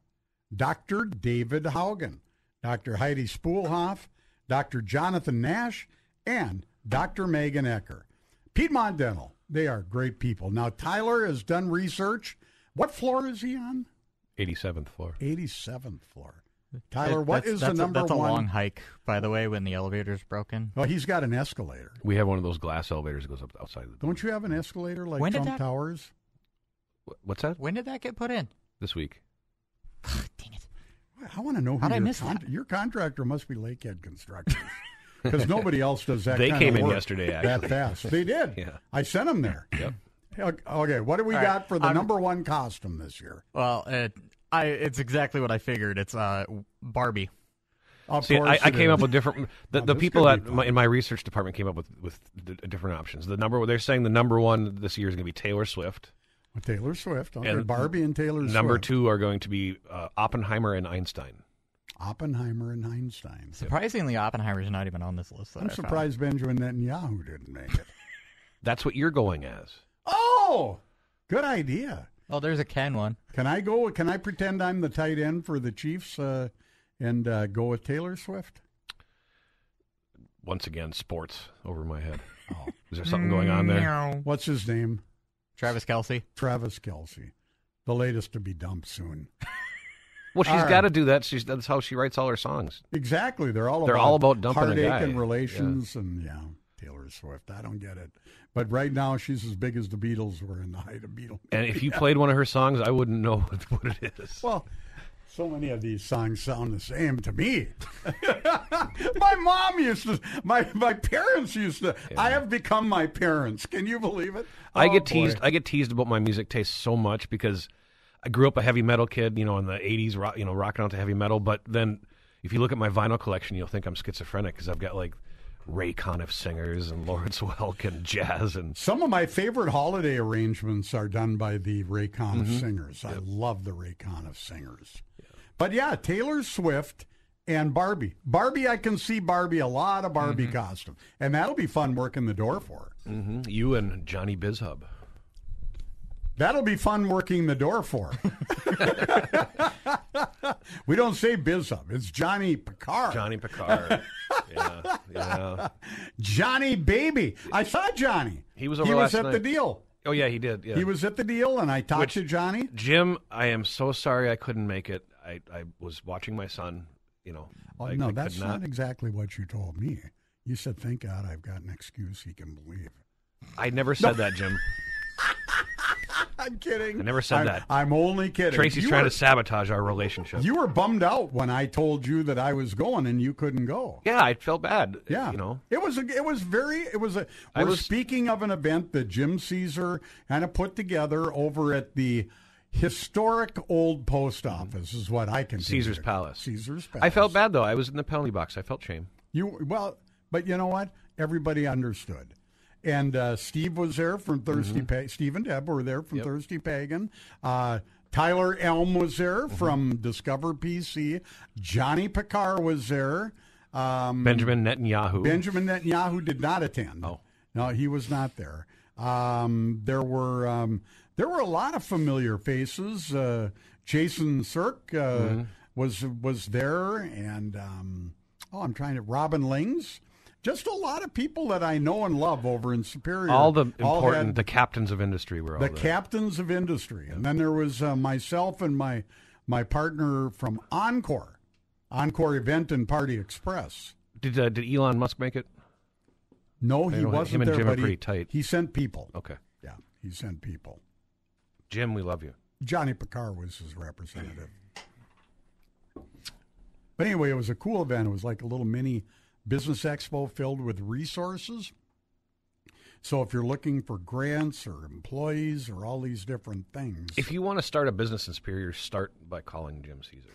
Dr. David Haugen, Dr. Heidi Spoolhoff, Dr. Jonathan Nash, and Dr. Megan Ecker. Piedmont Dental, they are great people. Now, Tyler has done research. What floor is he on? 87th floor. 87th floor. Tyler, That- what that's- is that's the a- number That's a one? long hike, by the way, when the elevator's broken. Oh, he's got an escalator. We have one of those glass elevators that goes up outside of the Don't you have an escalator like When Trump that- Towers? What's that? When did that get put in? This week. Dang it! I want to know who How'd I your, miss that? your contractor must be Lakehead Construction. Because nobody else does that. They kind came of in work yesterday, That fast. They did. Yeah. I sent them there. Yep. Okay, what do we All right, got for the I'm- number one costume this year? Well, it, I it's exactly what I figured. It's uh Barbie. Of See, I, I came is. up with different. The, the people could at my, in my research department came up with with d- different options. The number they're saying the number one this year is going to be Taylor Swift. Taylor Swift. Okay, And Barbie and Taylor Number Swift. two are going to be uh, Oppenheimer and Einstein. Oppenheimer and Einstein. Surprisingly, Oppenheimer's not even on this list. I'm I found. surprised Benjamin Netanyahu didn't make it. That's what you're going as. Oh, good idea. Oh, there's a Ken one. Can I go? Can I pretend I'm the tight end for the Chiefs uh, and uh, go with Taylor Swift? Once again, sports over my head. Oh. Is there something going on there? What's his name? Travis Kelce. Travis Kelce. The latest to be dumped soon. Well, she's All right. got to do that. She's that's how she writes all her songs. Exactly. They're all They're about all about dumping a heartache guy. and relations and yeah, Taylor Swift. I don't get it. But right now she's as big as the Beatles were in the height of Beatles. And if you played one of her songs, I wouldn't know what it is. Well, so many of these songs sound the same to me. my mom used to my my parents used to I have become my parents. Can you believe it? I Oh, get boy. teased. I get teased about my music taste so much because I grew up a heavy metal kid. You know, in the '80s, rock, you know, rocking out to heavy metal. But then, if you look at my vinyl collection, you'll think I'm schizophrenic because I've got like Ray Conniff singers and Lawrence Welk and jazz and Some of my favorite holiday arrangements are done by the Ray Conniff Mhm. singers. I love the Ray Conniff singers. But yeah, Taylor Swift and Barbie. Barbie, I can see Barbie, a lot of Barbie Mm-hmm. costume. And that'll be fun working the door for. Mhm. you and Johnny Bizhub. That'll be fun working the door for we don't say Bizhub. It's Johnny Picard. Johnny Picard. yeah, yeah. Johnny Baby. I saw Johnny. He was over He was last at the deal. Oh yeah, he did. Yeah. He was at the deal, and I talked Which- to Johnny. Jim, I am so sorry I couldn't make it. I, I was watching my son. You know, Oh, I, no, I that's not. not exactly what you told me. You said, "Thank God I've got an excuse he can believe." I never said that, Jim. I'm kidding. I never said I'm- that. I'm only kidding. Tracy's You trying were- to sabotage our relationship. You were bummed out when I told you that I was going and you couldn't go. yeah, I felt bad. Yeah, you know. it was a, it was very it was a. I We're was- speaking of an event that Jim Caesar kind of put together over at the historic old post office. Is what I can. Caesar's Palace. Caesar's Palace. I felt bad though. I was in the penalty box. I felt shame. You well, but you know what? Everybody understood. And uh, Steve was there from Thirsty Pa- Steve and Deb were there from Mm-hmm. Yep. Thirsty Pagan. Uh, Tyler Elm was there Mm-hmm. from Discover PC. Johnny Picard was there. Um, Benjamin Netanyahu. Benjamin Netanyahu did not attend. Oh. no, he was not there. Um, there were um, there were a lot of familiar faces. Uh, Jason Cirque uh, Mm-hmm. was was there, and um, oh, I'm trying to Robin Lings. Just a lot of people that I know and love over in Superior. all the important, had the captains of industry were all the there. captains of industry, and then there was uh, myself and my my partner from Encore, Encore Event and Party Express. did uh, did Elon Musk make it? No, he him wasn't and there, Jim are but he, tight. he sent people. Okay, Yeah, he sent people. Jim, we love you. Johnny Picard was his representative. But anyway, it was a cool event. It was like a little mini business expo filled with resources. So if you're looking for grants or employees or all these different things, If you want to start a business in Superior, start by calling Jim Caesar.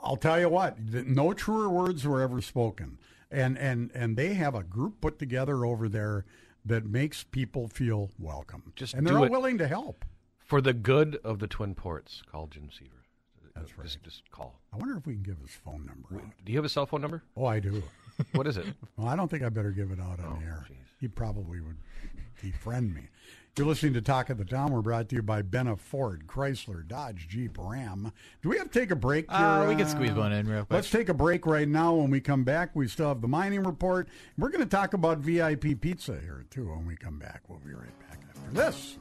I'll tell you what, no truer words were ever spoken. And and and they have a group put together over there that makes people feel welcome. Just and they're all willing to help. For the good of the Twin Ports, call Jim Caesar. That's right. Just, just call. I wonder if we can give his phone number out. Do you have a cell phone number? Oh, I do. What is it? Well, I don't think I better give it out on the air. He probably would defriend me. You're listening to Talk of the Town. We're brought to you by Benna Ford, Chrysler, Dodge, Jeep, Ram. Do we have to take a break here? Uh, we can squeeze one in real quick. Let's take a break right now. When we come back, we still have the mining report. We're going to talk about VIP pizza here, too, when we come back. We'll be right back after this.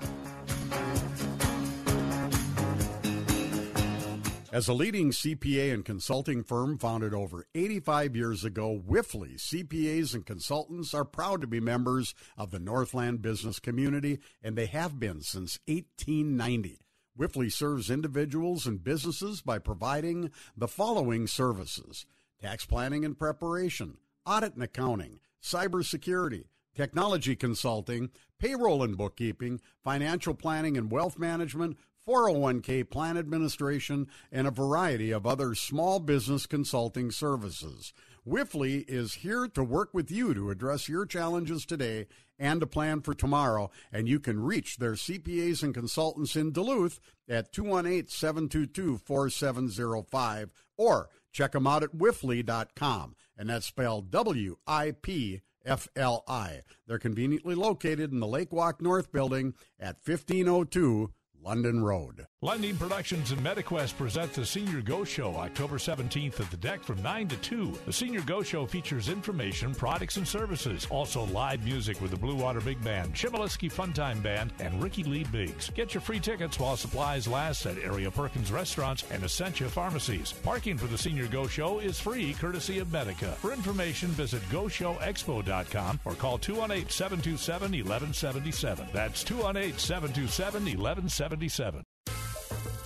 As a leading CPA and consulting firm founded over 85 years ago, Wipfli CPAs and consultants are proud to be members of the Northland business community, and they have been since 1890. Wipfli serves individuals and businesses by providing the following services tax planning and preparation, audit and accounting, cybersecurity, technology consulting, payroll and bookkeeping, financial planning and wealth management, 401k plan administration, and a variety of other small business consulting services. Wipfli is here to work with you to address your challenges today and to plan for tomorrow. And you can reach their CPAs and consultants in Duluth at 218 722 4705 or check them out at wipfli.com. And that's spelled W I P F L I. They're conveniently located in the Lake Walk North building at 1502 London Road. Lundin Productions and MetaQuest present the Senior Go Show October 17th at the DECC from 9 to 2. The Senior Go Show features information, products, and services. Also live music with the Blue Water Big Band, Chmielewski Funtime Band, and Ricky Lee Biggs. Get your free tickets while supplies last at Area Perkins Restaurants and Essentia Pharmacies. Parking for the Senior Go Show is free courtesy of Medica. For information, visit GoShowExpo.com or call 218 727 1177. That's 218 727 1177.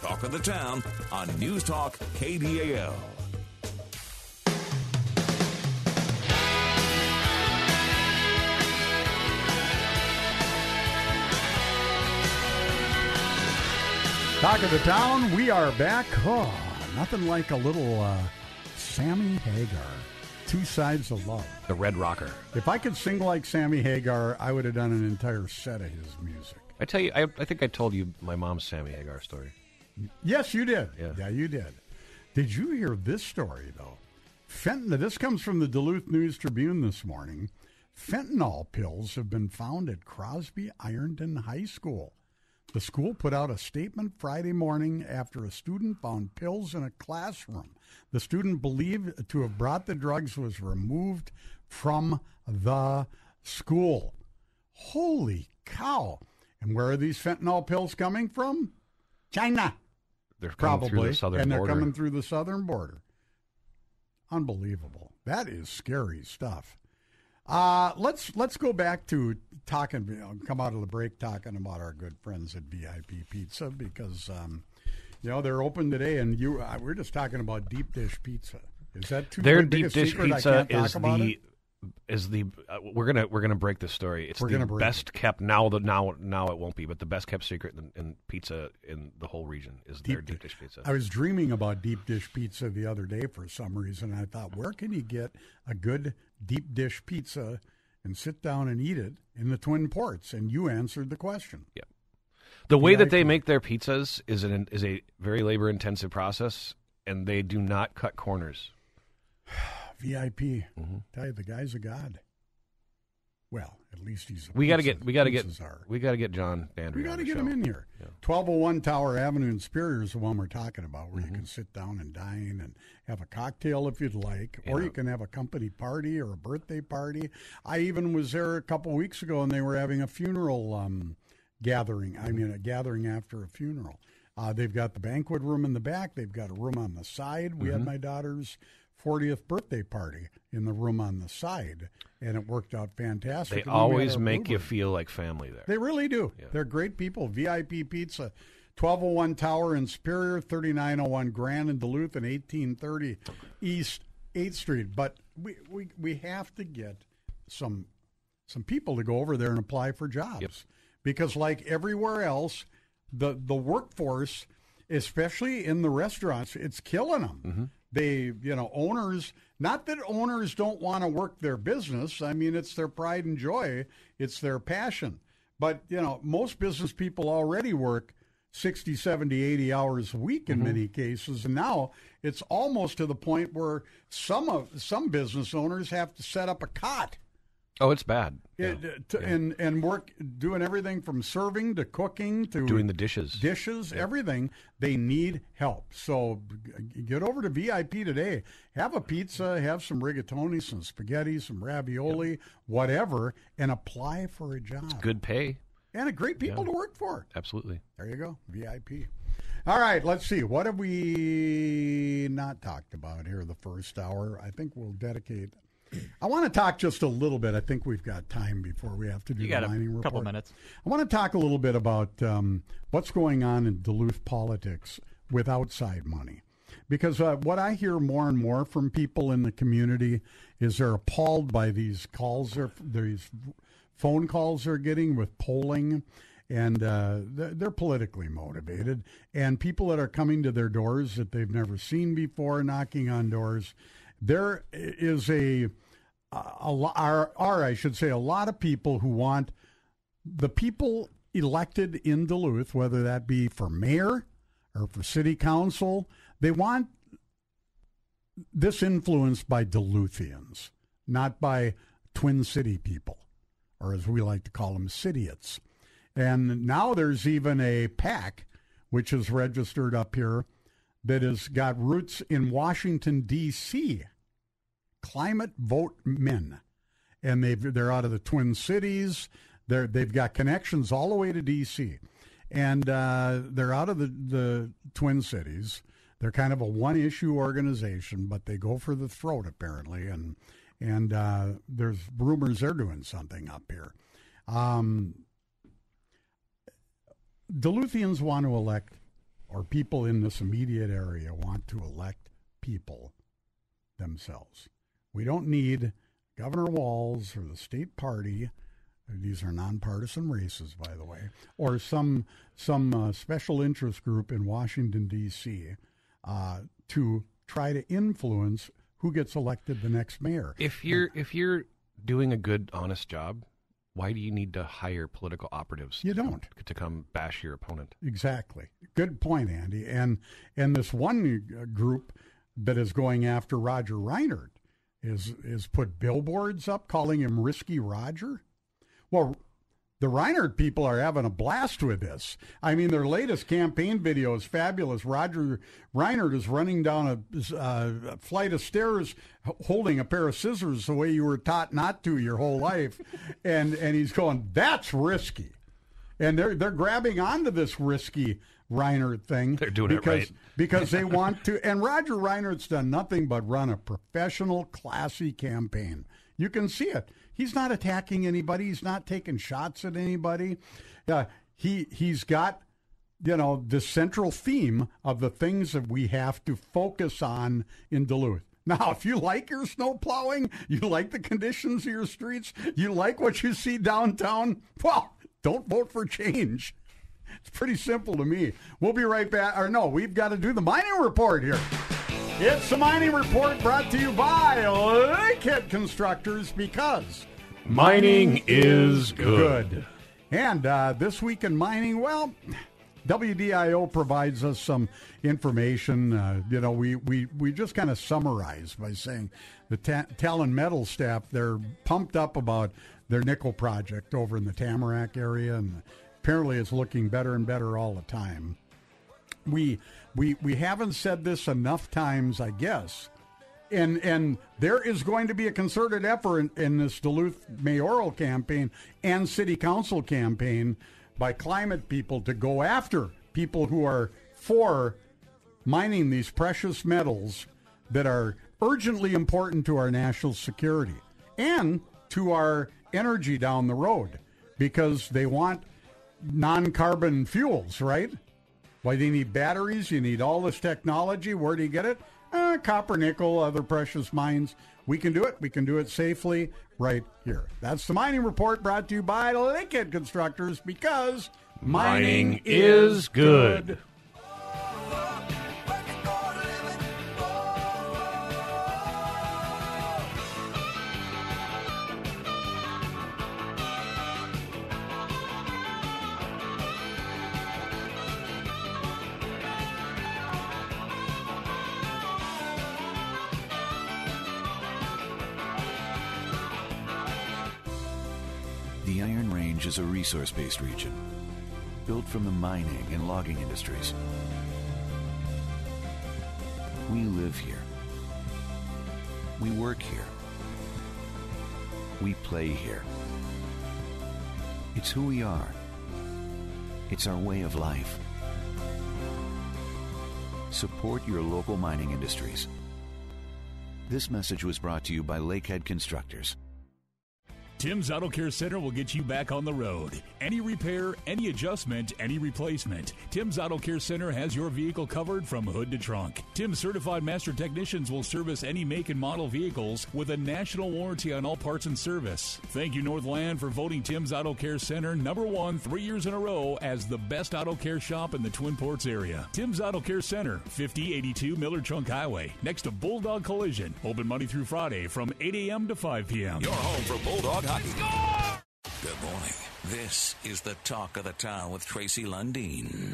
Talk of the Town on News Talk KDAL. Talk of the town, we are back. Oh, nothing like a little uh, Sammy Hagar. Two sides of love. The Red Rocker. If I could sing like Sammy Hagar, I would have done an entire set of his music. I tell you, I, I think I told you my mom's Sammy Hagar story. Yes, you did. Yeah. you did. Did you hear this story, though? Fentanyl, this comes from the Duluth News Tribune this morning. Fentanyl pills have been found at Crosby Ironton High School. The school put out a statement Friday morning after a student found pills in a classroom. The student believed to have brought the drugs was removed from the school. Holy cow. And where are these fentanyl pills coming from? China. They're coming Probably. through the southern and they're border. coming through the southern border. Unbelievable. That is scary stuff. Uh, let's let's go back to talking. Come out of the break talking about our good friends at VIP Pizza because um, you know they're open today, and you uh, we're just talking about deep dish pizza. Is that too Their big a deep dish secret? Pizza is the it? Is the uh, we're gonna we're gonna break this story. It's We're the best kept now. The now now it won't be, but the best kept secret in, in pizza in the whole region is their deep dish pizza. I was dreaming about deep dish pizza the other day for some reason. I thought, where can you get a good deep dish pizza and sit down and eat it in the Twin Ports? And you answered the question. Yep. The way that they make their pizzas is an is a very labor intensive process, and they do not cut corners. VIP. Mm-hmm. Tell you, the guy's a god. Well, at least he's. A We got to get we got to get are. we got to get John Dandry. We got to get show. him in here. 1201 Tower Avenue in Superior is the one we're talking about, where you Mm-hmm. can sit down and dine and have a cocktail if you'd like, or you can have a company party or a birthday party. I even was there a couple weeks ago, and they were having a funeral um, gathering. I mean, a gathering after a funeral. Uh, they've got the banquet room in the back. They've got a room on the side. We had Mhm. my daughter's 40th birthday party in the room on the side, and it worked out fantastic. They And then we had always make you feel like family there. They really do. Yeah. They're great people. VIP Pizza, 1201 Tower in Superior, 3901 Grand in Duluth, and 1830 East Eighth Street. But we, we we have to get some some people to go over there and apply for jobs because, like everywhere else, the the workforce, especially in the restaurants, it's killing them. Mm-hmm. They, you know, owners. Not that owners don't want to work their business. I mean, it's their pride and joy. It's their passion. But you know, most business people already work 60, 70, 80 hours a week in mm-hmm. many cases. And now it's almost to the point where some of some business owners have to set up a cot Oh, it's bad. it, to, and and work doing everything from serving to cooking to Doing the dishes. dishes, everything. They need help. So get over to VIP today. Have a pizza, have some rigatoni, some spaghetti, some ravioli, whatever, and apply for a job. Good pay. And a great people Yeah. to work for. Absolutely. There you go, VIP. All right, let's see. What have we not talked about here the first hour? I think we'll dedicate. I want to talk just a little bit. I think we've got time before we have to do You the mining report. couple minutes. I want to talk a little bit about um, what's going on in Duluth politics with outside money. Because uh, what I hear more and more from people in the community is they're appalled by these calls, they're, these phone calls they're getting with polling, and uh, they're politically motivated. And people that are coming to their doors that they've never seen before, knocking on doors. There is a, a, are, are, I should say, a lot of people who want the people elected in Duluth, whether that be for mayor or for city council, they want this influenced by Duluthians, not by Twin City people, or as we like to call them, Cityots. And now there's even a PAC, which is registered up here, that has got roots in Washington, D.C. Climate Vote Men. And they've, they're out of the Twin Cities. They're, they've got connections all the way to D.C. And uh, they're out of the, the Twin Cities. They're kind of a one issue organization, but they go for the throat, apparently. And, and uh, there's rumors they're doing something up here. Um, Duluthians want to elect, or people in this immediate area want to elect people themselves. We don't need Governor Walz or the state party. These are nonpartisan races, by the way, or some some uh, special interest group in Washington D.C. Uh, to try to influence who gets elected the next mayor. If you're if you're doing a good, honest job, why do you need to hire political operatives? You don't. to come bash your opponent. Exactly. Good point, Andy. And and this one group that is going after Roger Reinert is is put billboards up calling him Risky Roger. Well, the Reinert people are having a blast with this. I mean, their latest campaign video is fabulous. Roger Reinert is running down a, uh, flight of stairs holding a pair of scissors the way you were taught not to your whole life, and and he's going, "That's risky." and they're they're grabbing onto this risky Reinert thing. They're doing it right. because they want to. And Roger Reinert's done nothing but run a professional, classy campaign. You can see it. He's not attacking anybody. He's not taking shots at anybody. Uh, he he's got you know the central theme of the things that we have to focus on in Duluth. Now, if you like your snow plowing, you like the conditions of your streets, you like what you see downtown, well, don't vote for change. It's pretty simple to me. We'll be right back. Or no, we've got to do the mining report here. It's the mining report brought to you by Lakehead Constructors because Mining is good. And uh, this week in mining, well, WDIO provides us some information. Uh, you know, we, we, we just kind of summarize by saying the ta- Talon Metal staff, they're pumped up about their nickel project over in the Tamarack area, and apparently it's looking better and better all the time. We, we, we haven't said this enough times, I guess. And and there is going to be a concerted effort in, in this Duluth mayoral campaign and city council campaign by climate people to go after people who are for mining these precious metals that are urgently important to our national security and to our energy down the road because they want non-carbon fuels, right? Why do you need batteries, you need all this technology. Where do you get it? Uh, copper, nickel, other precious mines. We can do it. We can do it safely right here. That's the mining report brought to you by Lakehead Constructors because mining, Mining is good. The a resource based region built from the mining and logging industries. We live here. We work here. We play here. It's who we are. It's our way of life. Support your local mining industries. This message was brought to you by Lakehead Constructors. Tim's Auto Care Center will get you back on the road. Any repair, any adjustment, any replacement. Tim's Auto Care Center has your vehicle covered from hood to trunk. Tim's certified master technicians will service any make and model vehicles with a national warranty on all parts and service. Thank you, Northland, for voting Tim's Auto Care Center number one three years in a row as the best auto care shop in the Twin Ports area. Tim's Auto Care Center, 5082 Miller Trunk Highway, next to Bulldog Collision. Open Monday through Friday from 8 a.m. to 5 p.m. Your home for Bulldog Good morning. This is the talk of the town with Tracy Lundeen.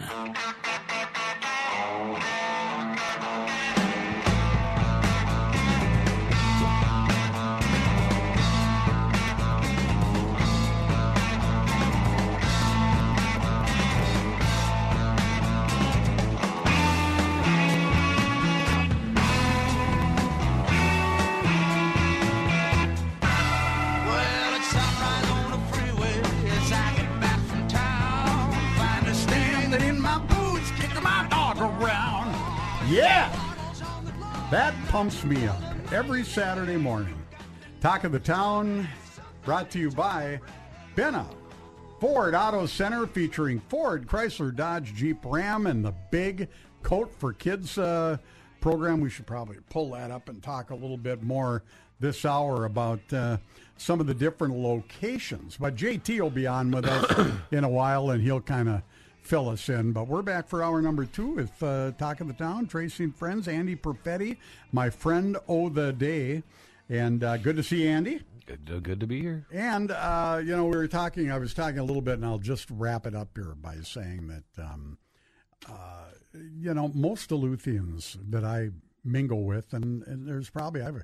That pumps me up every Saturday morning. Talk of the Town, brought to you by Benna Ford Auto Center, featuring Ford, Chrysler, Dodge, Jeep, Ram, and the big Coat for Kids uh, program. We should probably pull that up and talk a little bit more this hour about uh, some of the different locations. But JT will be on with us in a while, and he'll kind of fill us in. But we're back for hour number two with uh, Talk of the Town, Tracy and Friends, Andy Perfetti, my friend o' the day. And uh, good to see Andy. Good, uh, good to be here. And, uh, you know, we were talking, I was talking a little bit, and I'll just wrap it up here by saying that, um, uh, you know, most Duluthians that I mingle with, and, and there's probably, I have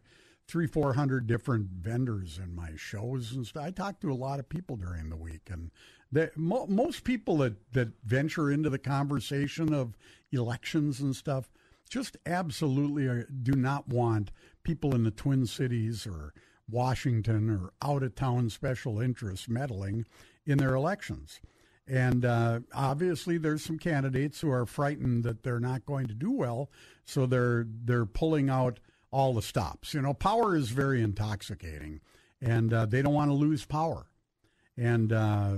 three, 400 different vendors in my shows and stuff. I talk to a lot of people during the week, and the, mo- most people that, that venture into the conversation of elections and stuff just absolutely are, do not want people in the Twin Cities or Washington or out of town special interests meddling in their elections. And uh, obviously, there's some candidates who are frightened that they're not going to do well, so they're they're pulling out all the stops. You know, power is very intoxicating, and uh, they don't want to lose power, and uh,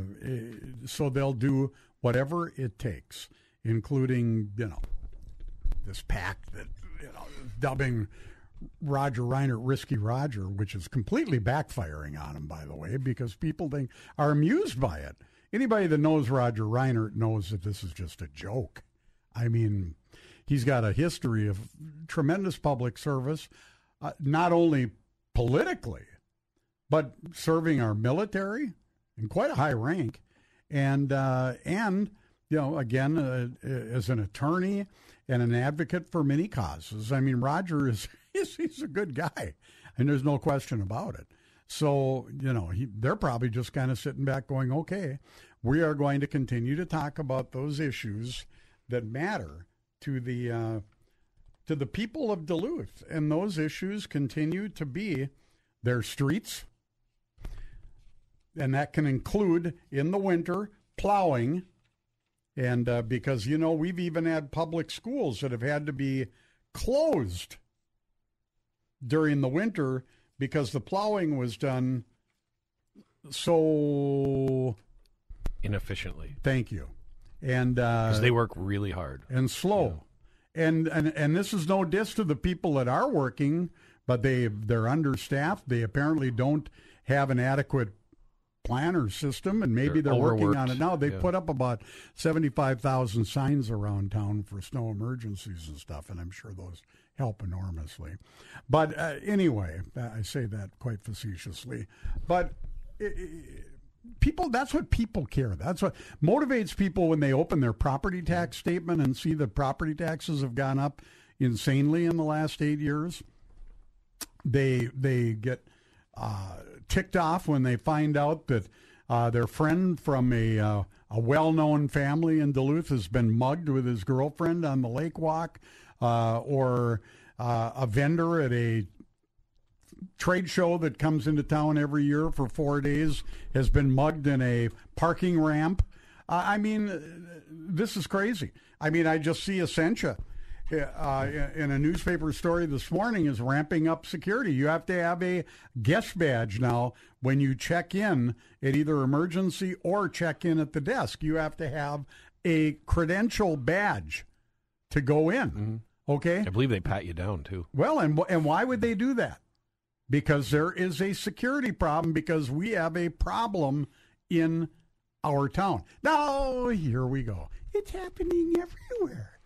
so they'll do whatever it takes, including you know this pact that you know dubbing Roger Reinert Risky Roger, which is completely backfiring on him, by the way, because people think are amused by it. Anybody that knows Roger Reinert knows that this is just a joke. I mean, he's got a history of tremendous public service, uh, not only politically, but serving our military in quite a high rank, and uh, and you know, again, uh, as an attorney and an advocate for many causes. I mean, Roger is he's a good guy, and there's no question about it. So you know, he, they're probably just kind of sitting back, going, "Okay, we are going to continue to talk about those issues that matter to the uh, to the people of Duluth, and those issues continue to be their streets." And that can include in the winter plowing, and uh, because, you know, we've even had public schools that have had to be closed during the winter because the plowing was done so Inefficiently. Thank you. And because they work really hard. and slow. And, and and this is no diss to the people that are working, but they they're understaffed. They apparently don't have an adequate plan or system, and maybe They're they're, working on it now. They've yeah. put up about seventy five thousand signs around town for snow emergencies and stuff, and I'm sure those help enormously. But uh, anyway, I say that quite facetiously, but. i i people that's what people care that's what motivates people when they open their property tax statement and see the property taxes have gone up insanely in the last eight years they they get uh, ticked off when they find out that uh, their friend from a uh, a well-known family in Duluth has been mugged with his girlfriend on the lake walk, uh, or uh, a vendor at a trade show that comes into town every year for four days has been mugged in a parking ramp. I mean, this is crazy. I mean, I just see Essentia uh, in a newspaper story this morning is ramping up security. You have to have a guest badge now when you check in at either emergency or check in at the desk. You have to have a credential badge to go in. Okay. I believe they pat you down too. Well, and and why would they do that? Because there is a security problem because we have a problem in our town. Now, here we go. It's happening everywhere.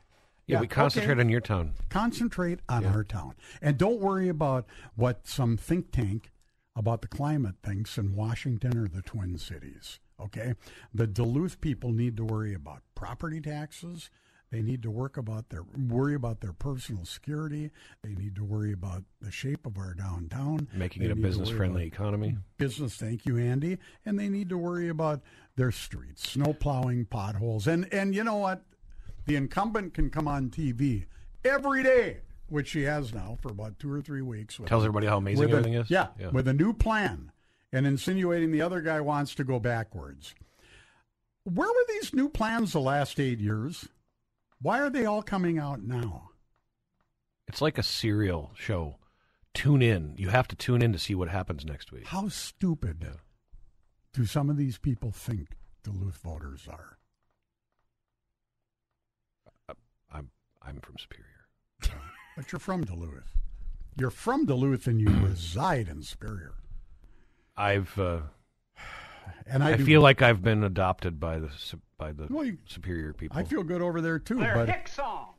Yeah, we concentrate okay. on your town. Concentrate on our town. And don't worry about what some think tank about the climate thinks in Washington or the Twin Cities. Okay? The Duluth people need to worry about property taxes. They need to work about their worry about their personal security. They need to worry about the shape of our downtown, Making They it a business friendly economy. business. Thank you, Andy. And they need to worry about their streets, snow plowing, potholes, and and you know what? The incumbent can come on TV every day, which she has now for about two or three weeks. Tells everybody how amazing with a- everything is? Yeah, Yeah. with a new plan, and insinuating the other guy wants to go backwards. Where were these new plans the last eight years? Why are they all coming out now? It's like a serial show. Tune in. You have to tune in to see what happens next week. How stupid do some of these people think Duluth voters are? I'm I'm from Superior. But you're from Duluth. You're from Duluth and you reside in Superior. I've uh, And I I, feel like I've been adopted by the by the Well, you- Superior people. I feel good over there too. They're but Hick songs.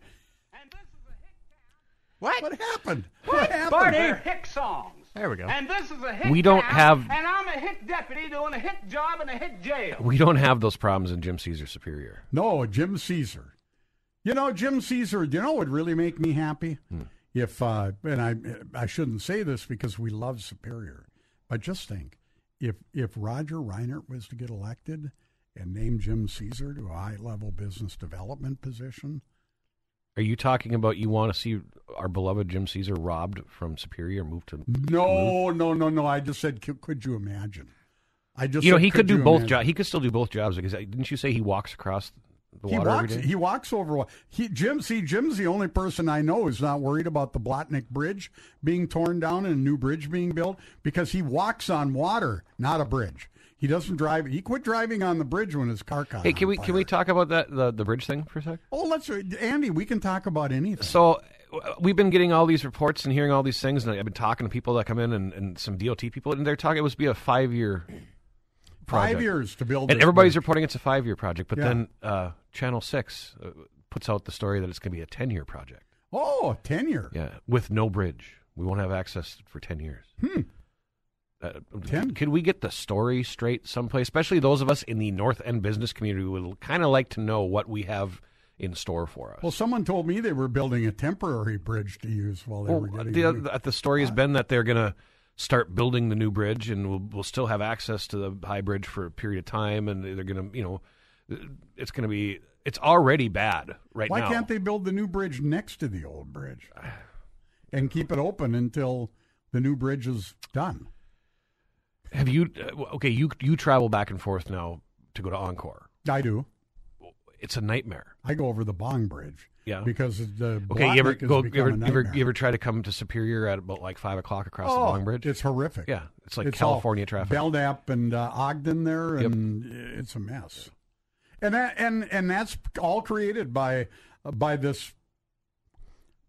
What? What happened? What happened? Barney? They're Hick songs. There we go. And this is a Hick We don't town, have- And I'm a Hick deputy doing a Hick job in a Hick jail. we don't have those problems in Jim Caesar Superior. No, Jim Caesar. You know, Jim Caesar, you know what would really make me happy? If, uh, and I, I shouldn't say this because we love Superior, but just think if, if Roger Reinert was to get elected and name Jim Caesar to a high level business development position, Are you talking about you want to see our beloved Jim Caesar robbed from Superior, moved to? no, no, no, no. I just said, could, could you imagine? I just you know, said, he could do both jobs. He could still do both jobs because uh, didn't you say he walks across He walks. He walks over. He Jim. See, Jim's the only person I know who's not worried about the Blatnik Bridge being torn down and a new bridge being built because he walks on water, not a bridge. He doesn't drive. He quit driving on the bridge when his car caught. Hey, can we fire. can we talk about that the the bridge thing for a sec? Oh, let's Andy. We can talk about anything. So we've been getting all these reports and hearing all these things, and I've been talking to people that come in and, and some DOT people, and they're talking it was be a five year. Five years to build. and everybody's bridge. reporting it's a five year project, but Yeah. then uh, Channel Six uh, puts out the story that it's going to be a ten year project. Oh, tenure. Yeah, with no bridge, we won't have access for ten years. Hmm. Uh, Ten. Could we get the story straight someplace? Especially those of us in the North End business community would kind of like to know what we have in store for us. Well, someone told me they were building a temporary bridge to use while they Well, were getting. the, the, the story has been that they're going to start building the new bridge, and we'll, we'll still have access to the high bridge for a period of time, and they're going to, you know, it's going to be. It's already bad right Why now. can't they build the new bridge next to the old bridge and keep it open until the new bridge is done? Have you? Uh, okay, you you travel back and forth now to go to Encore. I do. It's a nightmare. I go over the Bong Bridge. Yeah. Because the Okay, you ever go? You ever, you ever you ever try to come to Superior at about like five o'clock across the Oh, Bong Bridge? It's horrific. Yeah, it's like all California traffic. Belknap and uh, Ogden there, Yep. and it's a mess. And that and and that's all created by by this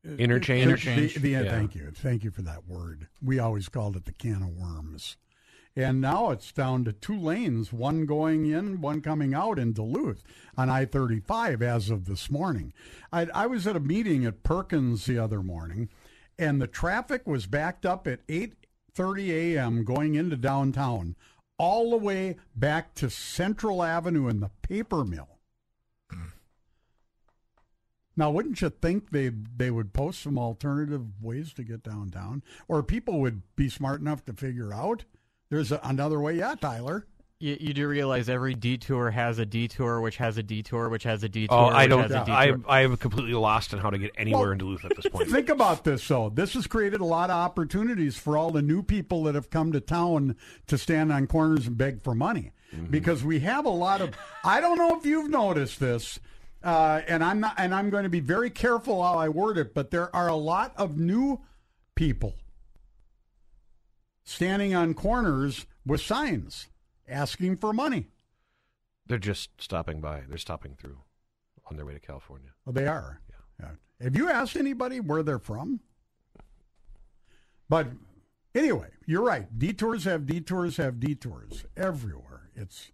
Interchange. The, the, Yeah. Thank you, thank you for that word. We always called it the can of worms, and now it's down to two lanes, one going in, one coming out in Duluth on I thirty five as of this morning. I, I was at a meeting at Perkins the other morning, and the traffic was backed up at eight thirty a.m. going into downtown, all the way back to Central Avenue and the paper mill. Now, wouldn't you think they they would post some alternative ways to get downtown, or people would be smart enough to figure out there's a, another way? Yeah, Tyler. You, you do realize every detour has a detour, which has a detour, which has a detour. Oh, I don't. Has a I detour. I am completely lost on how to get anywhere Well, in Duluth at this point. Think about this, though. This has created a lot of opportunities for all the new people that have come to town to stand on corners and beg for money. Because we have a lot of. I don't know if you've noticed this, uh, and I'm not, and I'm going to be very careful how I word it. But there are a lot of new people standing on corners with signs asking for money. They're just stopping by. They're stopping through on their way to California. Well, they are. Yeah. Have you asked anybody where they're from? But anyway, you're right. Detours have detours have detours everywhere. It's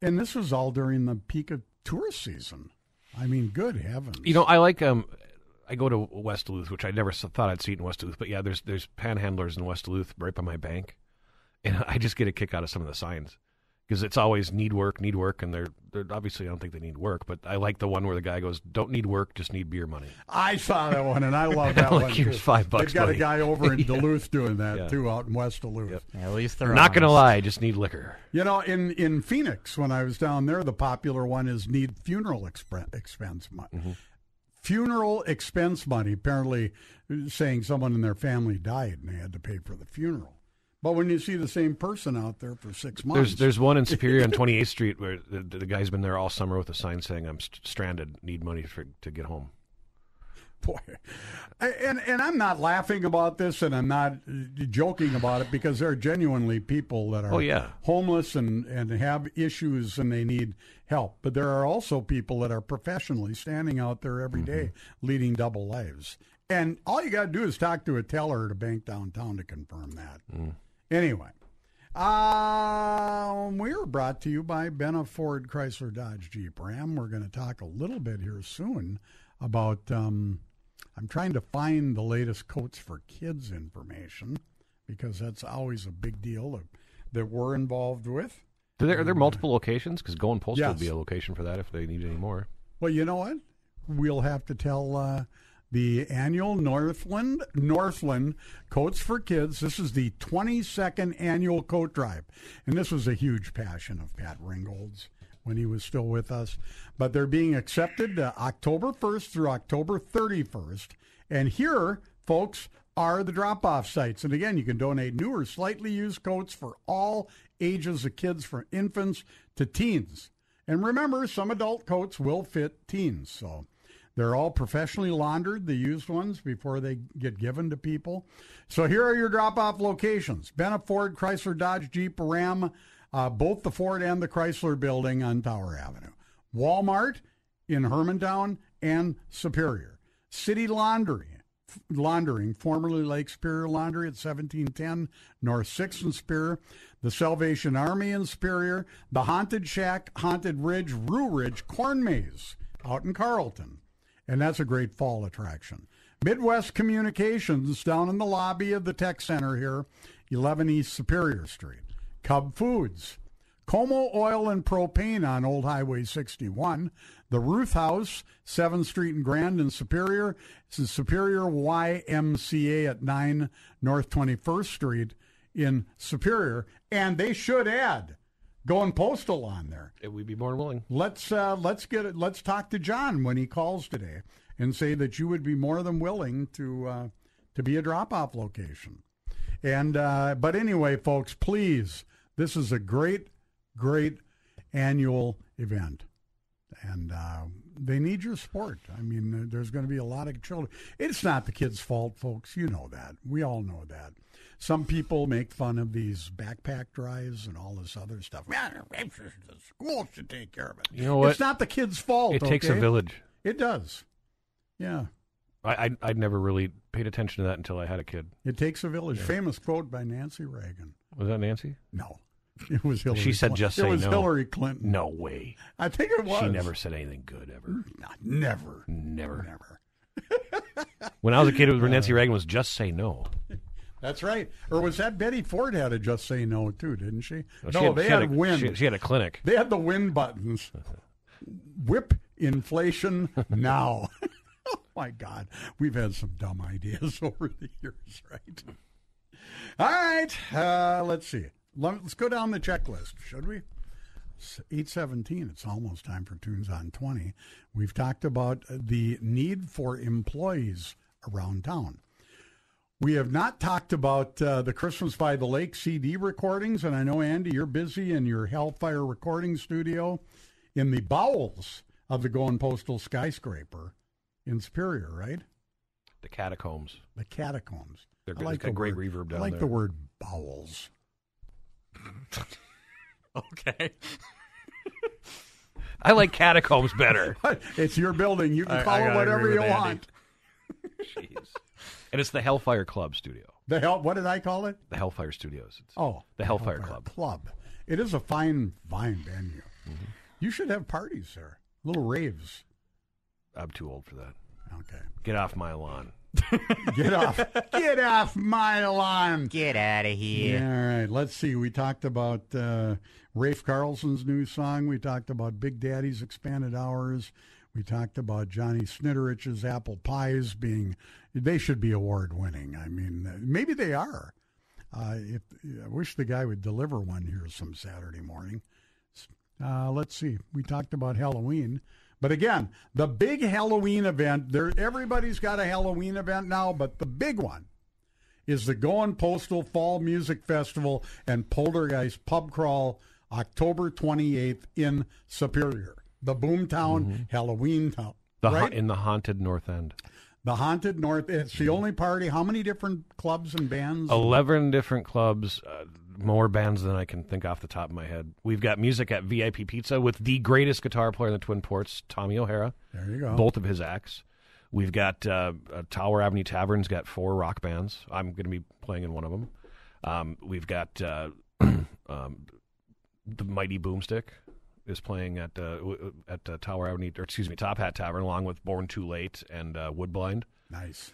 and this was all during the peak of tourist season. I mean, good heavens. You know, I like um, I go to West Duluth, which I never thought I'd see in West Duluth, but yeah, there's there's panhandlers in West Duluth right by my bank, and I just get a kick out of some of the signs because it's always need work, need work, and they're they're obviously I don't think they need work, but I like the one where the guy goes, "Don't need work, just need beer money." I saw that one, and I love that Like, one. here's too. five bucks, They've got buddy. a guy over in Yeah. Duluth doing that Yeah. too, out in West Duluth. At least They're not going to lie, just need liquor. You know, in, in Phoenix, when I was down there, the popular one is need funeral expre- expense money. Mm-hmm. Funeral expense money, apparently saying someone in their family died and they had to pay for the funeral. But when you see the same person out there for six months, There's there's one in Superior on 28th Street where the, the guy's been there all summer with a sign saying, "I'm st- stranded, need money for, to get home." Boy, and and I'm not laughing about this, and I'm not uh, joking about it because there are genuinely people that are Oh, yeah. homeless and and have issues and they need help. But there are also people that are professionally standing out there every day leading double lives. And all you got to do is talk to a teller at a bank downtown to confirm that. Anyway, um, we are brought to you by Benna Ford Chrysler Dodge Jeep Ram. We're going to talk a little bit here soon about. Um, I'm trying to find the latest coats for kids information because that's always a big deal that, that we're involved with. Do there, are there multiple locations? Because Going Postal would be a location for that if they need any more. Well, you know what? We'll have to tell uh, the annual Northland Northland Coats for Kids. This is the 22nd annual coat drive, and this was a huge passion of Pat Ringgold's when he was still with us. But they're being accepted uh, October 1st through October 31st, and here, folks. Are the drop off sites. And again, you can donate new or slightly used coats for all ages of kids, from infants to teens. And remember, some adult coats will fit teens. So they're all professionally laundered, the used ones, before they get given to people. So here are your drop off locations Benna Ford, Chrysler, Dodge, Jeep, Ram, uh, both the Ford and the Chrysler building on Tower Avenue. Walmart in Hermantown and Superior. City Laundry. Laundering, formerly Lake Superior Laundry at 1710 North 6th and Superior, the Salvation Army in Superior, the Haunted Shack, Haunted Ridge, Rue Ridge Corn Maze out in Carlton. And that's a great fall attraction. Midwest Communications down in the lobby of the Tech Center here, 11 East Superior Street. Cub Foods, Como Oil and Propane on Old Highway 61. The Ruth House, 7th Street and Grand in Superior. This is Superior YMCA at 9 North 21st Street in Superior. And they should add going postal on there. We'd be more than willing. Let's uh, let's get it. Let's talk to John when he calls today and say that you would be more than willing to uh, to be a drop off location. And uh, but anyway, folks, please, this is a great, great annual event, and uh, they need your support. I mean, uh, there's going to be a lot of children. It's not the kids' fault, folks. You know that. We all know that. Some people make fun of these backpack drives and all this other stuff. Man, the school should take care of it. You know what? It's not the kids' fault. It takes a village. It does. Yeah. I, I I'd never really paid attention to that until I had a kid. It takes a village. Famous quote by Nancy Reagan. Was that Nancy? No, it was Hillary. She said, Clinton. "Just it say was no." Hillary Clinton. No way. I think it was. She never said anything good ever. Not, never, Never. never. When I was a kid, it was Nancy Reagan was just say no. That's right. Or was that Betty Ford had to just say no too, didn't she? No, she had- they she had, had a- win. she- she had a clinic. They had the win buttons. Whip inflation now. oh my God, we've had some dumb ideas over the years, right? All right, uh, let's see. Let- Let's go down the checklist, should we? Eight seventeen. It's almost time for tunes on twenty. We've talked about the need for employees around town. We have not talked about uh, the Christmas by the Lake CD recordings, and I know Andy, you're busy in your Hellfire recording studio in the bowels of the Going Postal skyscraper in Superior, right? The catacombs. The catacombs. They're I good. like It's the great word- reverb I like there. the word bowels. okay. I like catacombs better. it's your building. You can I- call I it whatever you with Andy. want. And it's the Hellfire Club studio. The hell? What did I call it? The Hellfire Studios. It's Oh, the Hellfire, Club. Club. It is a fine, fine venue. Mm-hmm. You should have parties there, little raves. I'm too old for that. Okay. Get off my lawn. Get off, get off my lawn. Get out of here. Yeah, all right. Let's see. We talked about uh, Rafe Carlson's new song. We talked about Big Daddy's expanded hours. We talked about Johnny Snitterich's apple pies being, they should be award winning. I mean, uh, maybe they are. Uh, if I wish the guy would deliver one here some Saturday morning. Uh, let's see. We talked about Halloween, but again, the big Halloween event. There, everybody's got a Halloween event now, but the big one is the Going Postal Fall Music Festival and Poltergeist Pub Crawl, October 28th in Superior, the Boomtown Halloween town. The ha- right? in the haunted North End. the Haunted North. It's the only party. How many different clubs and bands? Eleven different clubs, uh, more bands than I can think off the top of my head. We've got music at VIP Pizza with the greatest guitar player in the Twin Ports, Tommy O'Hara. There you go. Both of his acts. We've got uh, uh, Tower Avenue Tavern's got four rock bands. I'm going to be playing in one of them. Um, we've got uh, um, the Mighty Boomstick is playing at uh, at uh, Tower Avenue, or excuse me, Top Hat Tavern, along with Born Too Late and uh, Woodblind. Nice.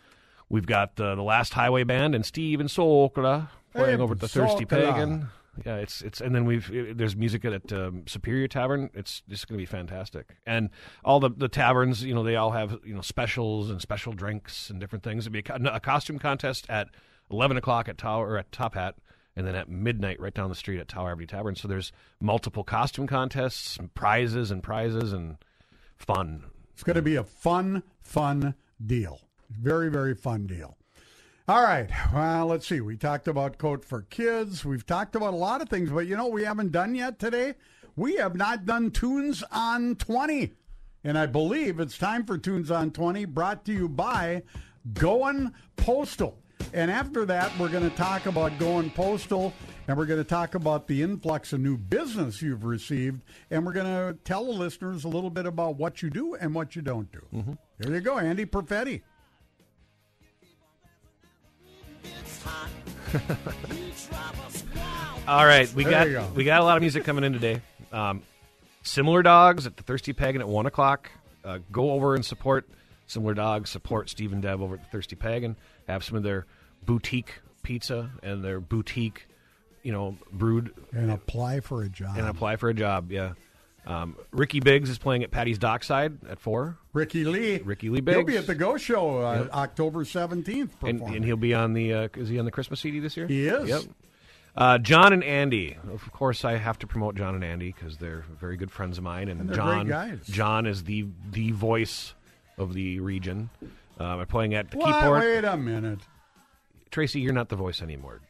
We've got uh, the Last Highway Band and Steven Sokla playing Hey, over at the Thirsty Pagan. Yeah, it's it's and then we've uh, there's music at um, Superior Tavern. It's just going to be fantastic. And all the the taverns, you know, they all have you know specials and special drinks and different things. It'll be a, a costume contest at eleven o'clock at Tower or at Top Hat, and then at midnight right down the street at Tower Avenue Tavern. So there's multiple costume contests, and prizes and prizes and fun. It's going to be a fun, fun deal. Very, very fun deal. All right. Well, let's see. We talked about Coat for Kids. We've talked about a lot of things, but you know what we haven't done yet today? We have not done Tunes on 20. And I believe it's time for Tunes on 20, brought to you by Going Postal. And after that, we're going to talk about Going Postal, and we're going to talk about the influx of new business you've received, and we're going to tell the listeners a little bit about what you do and what you don't do. Mm-hmm. There you go, Andy Perfetti. All right, we got go. we got a lot of music coming in today. Um, Similar Dogs at the Thirsty Pagan at one o'clock. Uh, go over and support Similar Dogs. Support Steve and Deb over at the Thirsty Pagan. Have some of their boutique pizza and their boutique, you know, brewed And apply for a job. and apply for a job. Yeah. Um, Ricky Biggs is playing at Patty's Dockside at four. Ricky Lee. Ricky Lee Biggs. He'll be at the Go Show uh, Yep. October 17th. and, and he'll be on the uh, is he on the Christmas CD this year? He is. Yep. Uh, John and Andy. Of course, I have to promote John and Andy because they're very good friends of mine, and, And John. John is the the voice of the region. Um, I'm playing at the What? Keyport. Wait a minute. Tracy, you're not the voice anymore.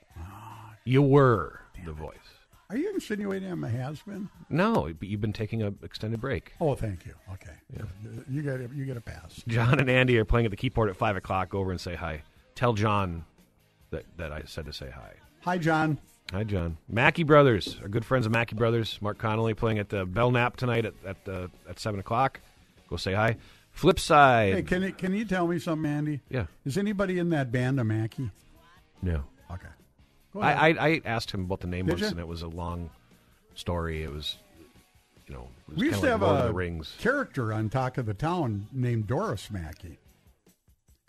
You were the voice. Are you insinuating I'm a has been? No, but you've been taking an extended break. Oh, thank you. Okay. You get a, you get a pass. John and Andy are playing at the Keyport at five o'clock. Go over and say hi. Tell John that that I said to say hi. Hi, John. Hi, John. Mackey Brothers, our good friends of Mackey Brothers. Mark Connolly playing at the Belknap tonight at at, uh, at seven o'clock. Go say hi. Flip side. Hey, can you, can you tell me something, Andy? Yeah. Is anybody in that band a Mackey? No. Okay. I. I, I asked him what the name Did was, ya? and it was a long story. It was, you know, it was we used kinda to like have Lord of a the Rings. character on Talk of the Town named Doris Mackey.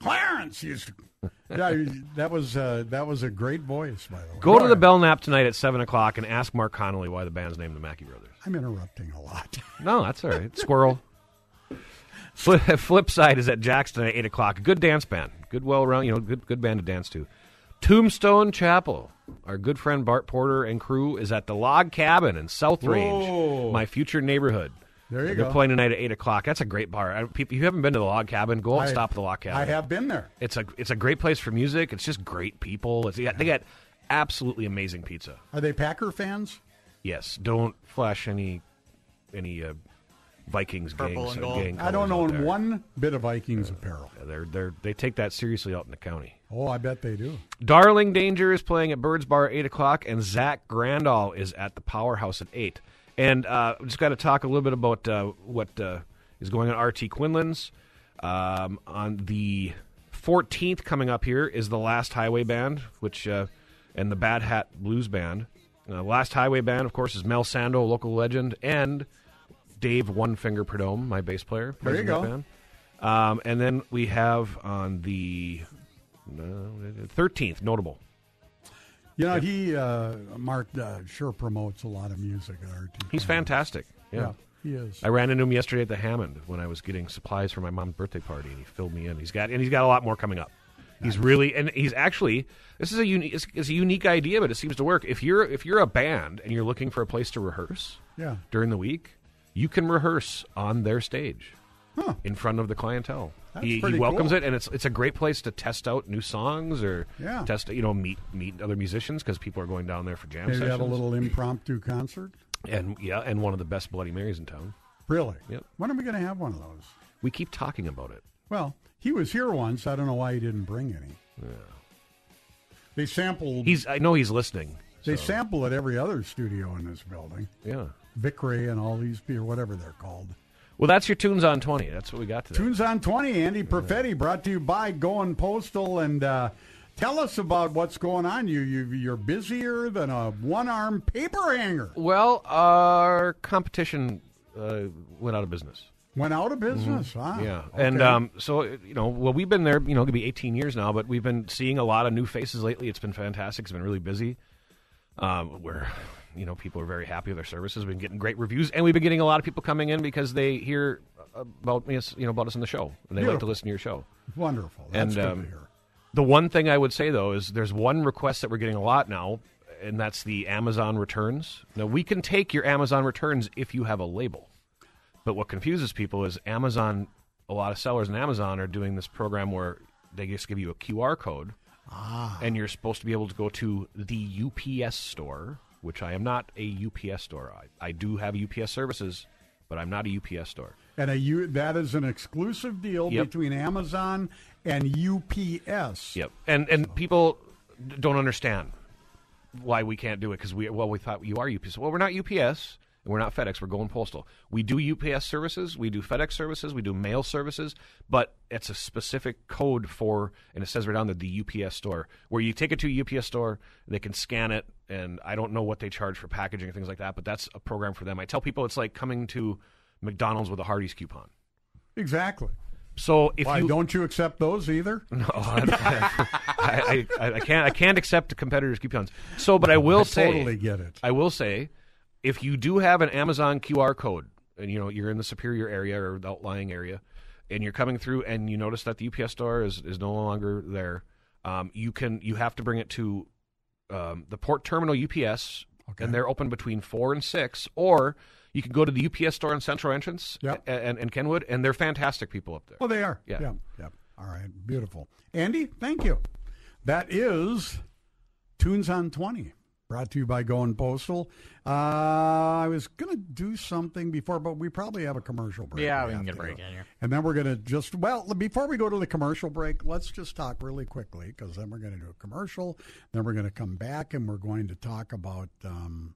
Clarence used to. yeah, that was uh, that was a great voice, by the way. Go to the. Belknap tonight at seven o'clock and ask Mark Connolly why the band's named the Mackey Brothers. I'm interrupting a lot. No, that's all right. Squirrel. Flip, flip side is at Jackson at eight o'clock. Good dance band. Good, well round. You know, good good band to dance to. Tombstone Chapel. Our good friend Bart Porter and crew is at the Log Cabin in South Range, Whoa. my future neighborhood. There you go. They're go. playing tonight at eight o'clock. That's a great bar. I, people, you haven't been to the Log Cabin? Go out and I- stop at the Log Cabin. I have been there. It's a it's a great place for music. It's just great people. It's, they got- they got absolutely amazing pizza. Are they Packer fans? Yes, don't flash any any uh, Vikings Purple gangs, and gold. gang I don't out own there. one bit of Vikings apparel. Yeah, They're they're they take that seriously out in the county. Oh, I bet they do. Darling Danger is playing at Birds Bar at eight o'clock, and Zach Grandall is at the Powerhouse at eight. And uh, just got to talk a little bit about uh, what uh, is going on. RT Quinlan's um, on the fourteenth coming up here is the Last Highway Band, which uh, and the Bad Hat Blues Band. Uh, Last Highway Band, of course, is Mel Sando, local legend, and Dave One Finger Perdome, my bass player. There you go. Um, and then we have on the thirteenth, notable. You know, he uh, Mark uh, sure promotes a lot of music at RT. He's fantastic. Yeah. Yeah, he is. I ran into him yesterday at the Hammond when I was getting supplies for my mom's birthday party, and he filled me in. He's got and he's got a lot more coming up. He's really and he's actually this is a unique it's, it's a unique idea, but it seems to work. If you're if you're a band and you're looking for a place to rehearse Yeah. during the week, you can rehearse on their stage in front of the clientele. He, he welcomes cool. it, and it's it's a great place to test out new songs or Yeah. test you know meet meet other musicians because people are going down there for jam Maybe sessions. have a little impromptu concert. and yeah, and one of the best Bloody Marys in town. Really? Yep. When are we going to have one of those? We keep talking about it. Well, he was here once. I don't know why he didn't bring any. Yeah. They sampled. He's I know he's listening. They so- sample at every other studio in this building. Yeah. Vic Ray and all these people, whatever they're called. Well, that's your tunes on twenty. That's what we got today. Tunes on 20, Andy Perfetti, brought to you by Going Postal. And uh, tell us about what's going on. You, you, you're busier than a one arm paper hanger. Well, our competition uh, went out of business. Went out of business, huh? Mm-hmm. Yeah, Okay. and um, so you know, well, we've been there. You know, it to be 18 years now, but we've been seeing a lot of new faces lately. It's been fantastic. It's been really busy. Um, where you know people are very happy with our services. We've been getting great reviews, and we've been getting a lot of people coming in because they hear about me, you know, about us in the show, and they like to listen to your show. Wonderful. That's and good um, to hear. the one thing I would say though is there's one request that we're getting a lot now, and that's the Amazon returns. Now we can take your Amazon returns if you have a label, but what confuses people is Amazon. A lot of sellers in Amazon are doing this program where they just give you a QR code, Ah. and you're supposed to be able to go to the UPS store, which I am not a UPS store. I, I do have UPS services, but I'm not a UPS store. And a U, that is an exclusive deal Yep. between Amazon and UPS. Yep. And and people don't understand why we can't do it because we well we thought you are UPS. Well, we're not UPS we're not FedEx. We're going postal. We do UPS services, we do FedEx services, we do mail services, but it's a specific code for and it says right on the the UPS store where you take it to a UPS store, they can scan it, and I don't know what they charge for packaging and things like that, but that's a program for them. I tell people it's like coming to McDonald's with a Hardee's coupon. Exactly. So if Why you don't you accept those either? no, I, I, I, I can't. I can't accept competitors' coupons. So, but I will I say, totally get it. I will say, if you do have an Amazon QR code, and you know you're in the Superior area or the outlying area, and you're coming through, and you notice that the UPS store is is no longer there, um, you can you have to bring it to um, the port terminal UPS, and they're open between four and six, or you can go to the UPS store in Central Entrance Yep. and, and Kenwood, and they're fantastic people up there. Well, they are. Yeah. Yeah. Yep. All right. Beautiful. Andy, thank you. That is Tunes on 20, brought to you by Going Postal. Uh, I was going to do something before, but we probably have a commercial break. Yeah, we have can get a break in here. And then we're going to just, well, before we go to the commercial break, let's just talk really quickly because then we're going to do a commercial. Then we're going to come back and we're going to talk about. Um,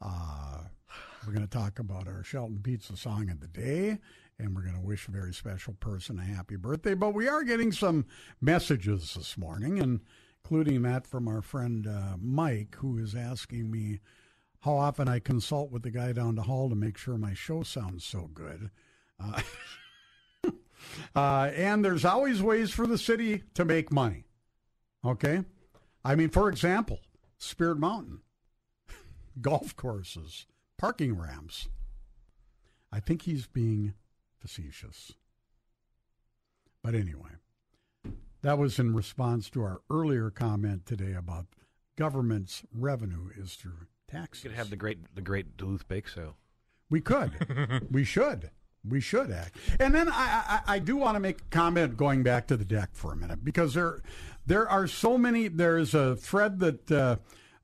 Uh, we're going to talk about our Shelton Pizza song of the day, and we're going to wish a very special person a happy birthday. But we are getting some messages this morning, and including that from our friend uh, Mike, who is asking me how often I consult with the guy down the hall to make sure my show sounds so good. Uh, uh, and there's always ways for the city to make money. Okay? I mean, for example, Spirit Mountain, golf courses, parking ramps. I think he's being facetious. But anyway, that was in response to our earlier comment today about government's revenue is through taxes. You could have the great the great Duluth Bake Sale. We could. we should. We should act. And then I, I, I do want to make a comment going back to the DECC for a minute because there there are so many. There's a thread that uh,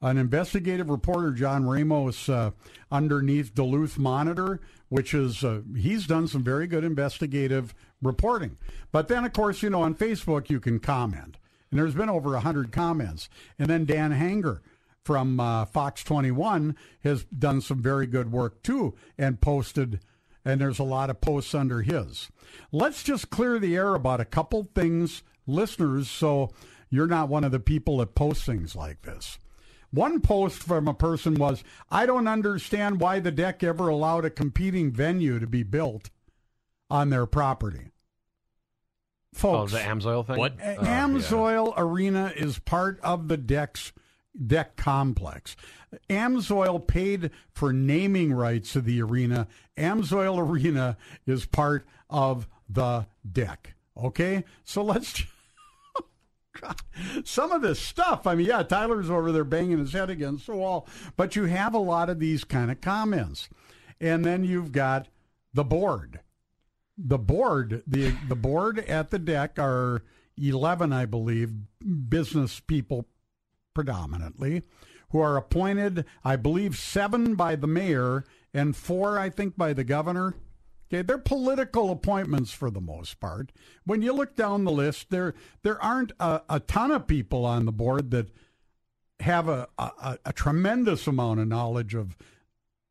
an investigative reporter, John Ramos, uh, underneath Duluth Monitor, which is uh, he's done some very good investigative reporting. But then, of course, you know, on Facebook you can comment, and there's been over hundred comments. And then Dan Hanger from uh, Fox 21 has done some very good work too, and posted. And there's a lot of posts under his. Let's just clear the air about a couple things, listeners, so you're not one of the people that post things like this. One post from a person was, I don't understand why the DECC ever allowed a competing venue to be built on their property. Folks, oh, the Amsoil thing. What? Oh, Amsoil Arena is part of the DECC's DECC complex. Amsoil paid for naming rights to the arena. Amsoil Arena is part of the DECC. Okay? So let's some of this stuff. I mean, yeah, Tyler's over there banging his head against the wall, but you have a lot of these kind of comments. And then you've got the board. The board, the the board at the DECC are 11, I believe, business people predominantly who are appointed, I believe 7 by the mayor and 4 I think by the governor. Okay, they're political appointments for the most part. When you look down the list, there there aren't a, a ton of people on the board that have a, a, a tremendous amount of knowledge of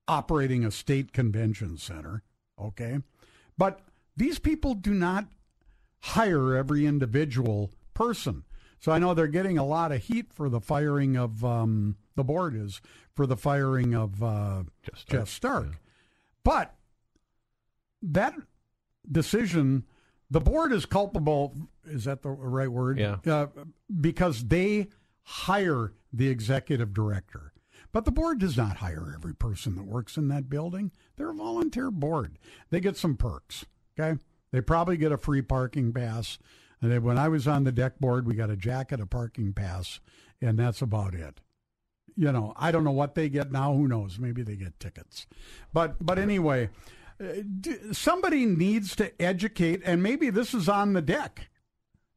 operating a state convention center. Okay, but these people do not hire every individual person. So I know they're getting a lot of heat for the firing of um, the board is for the firing of uh, Jeff Stark. Jeff Stark. Yeah. But that decision, the board is culpable. Is that the right word? Yeah. Uh, because they hire the executive director. But the board does not hire every person that works in that building. They're a volunteer board. They get some perks. Okay. They probably get a free parking pass. And then when I was on the DECC board, we got a jacket, a parking pass, and that's about it. You know, I don't know what they get now. Who knows? Maybe they get tickets. But but anyway, uh, somebody needs to educate, and maybe this is on the DECC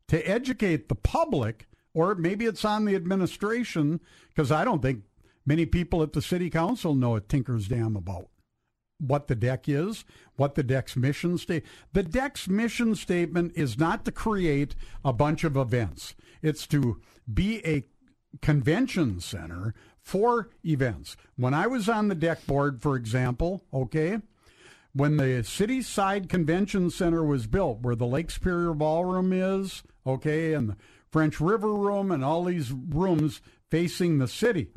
to educate the public, or maybe it's on the administration, because I don't think many people at the city council know a tinker's damn about what the DECC is, what the DECC's mission state. The DECC's mission statement is not to create a bunch of events. It's to be a convention center for events. When I was on the DECC board, for example, okay, when the City Side Convention Center was built, where the Lake Superior Ballroom is, okay, and the French River Room and all these rooms facing the city.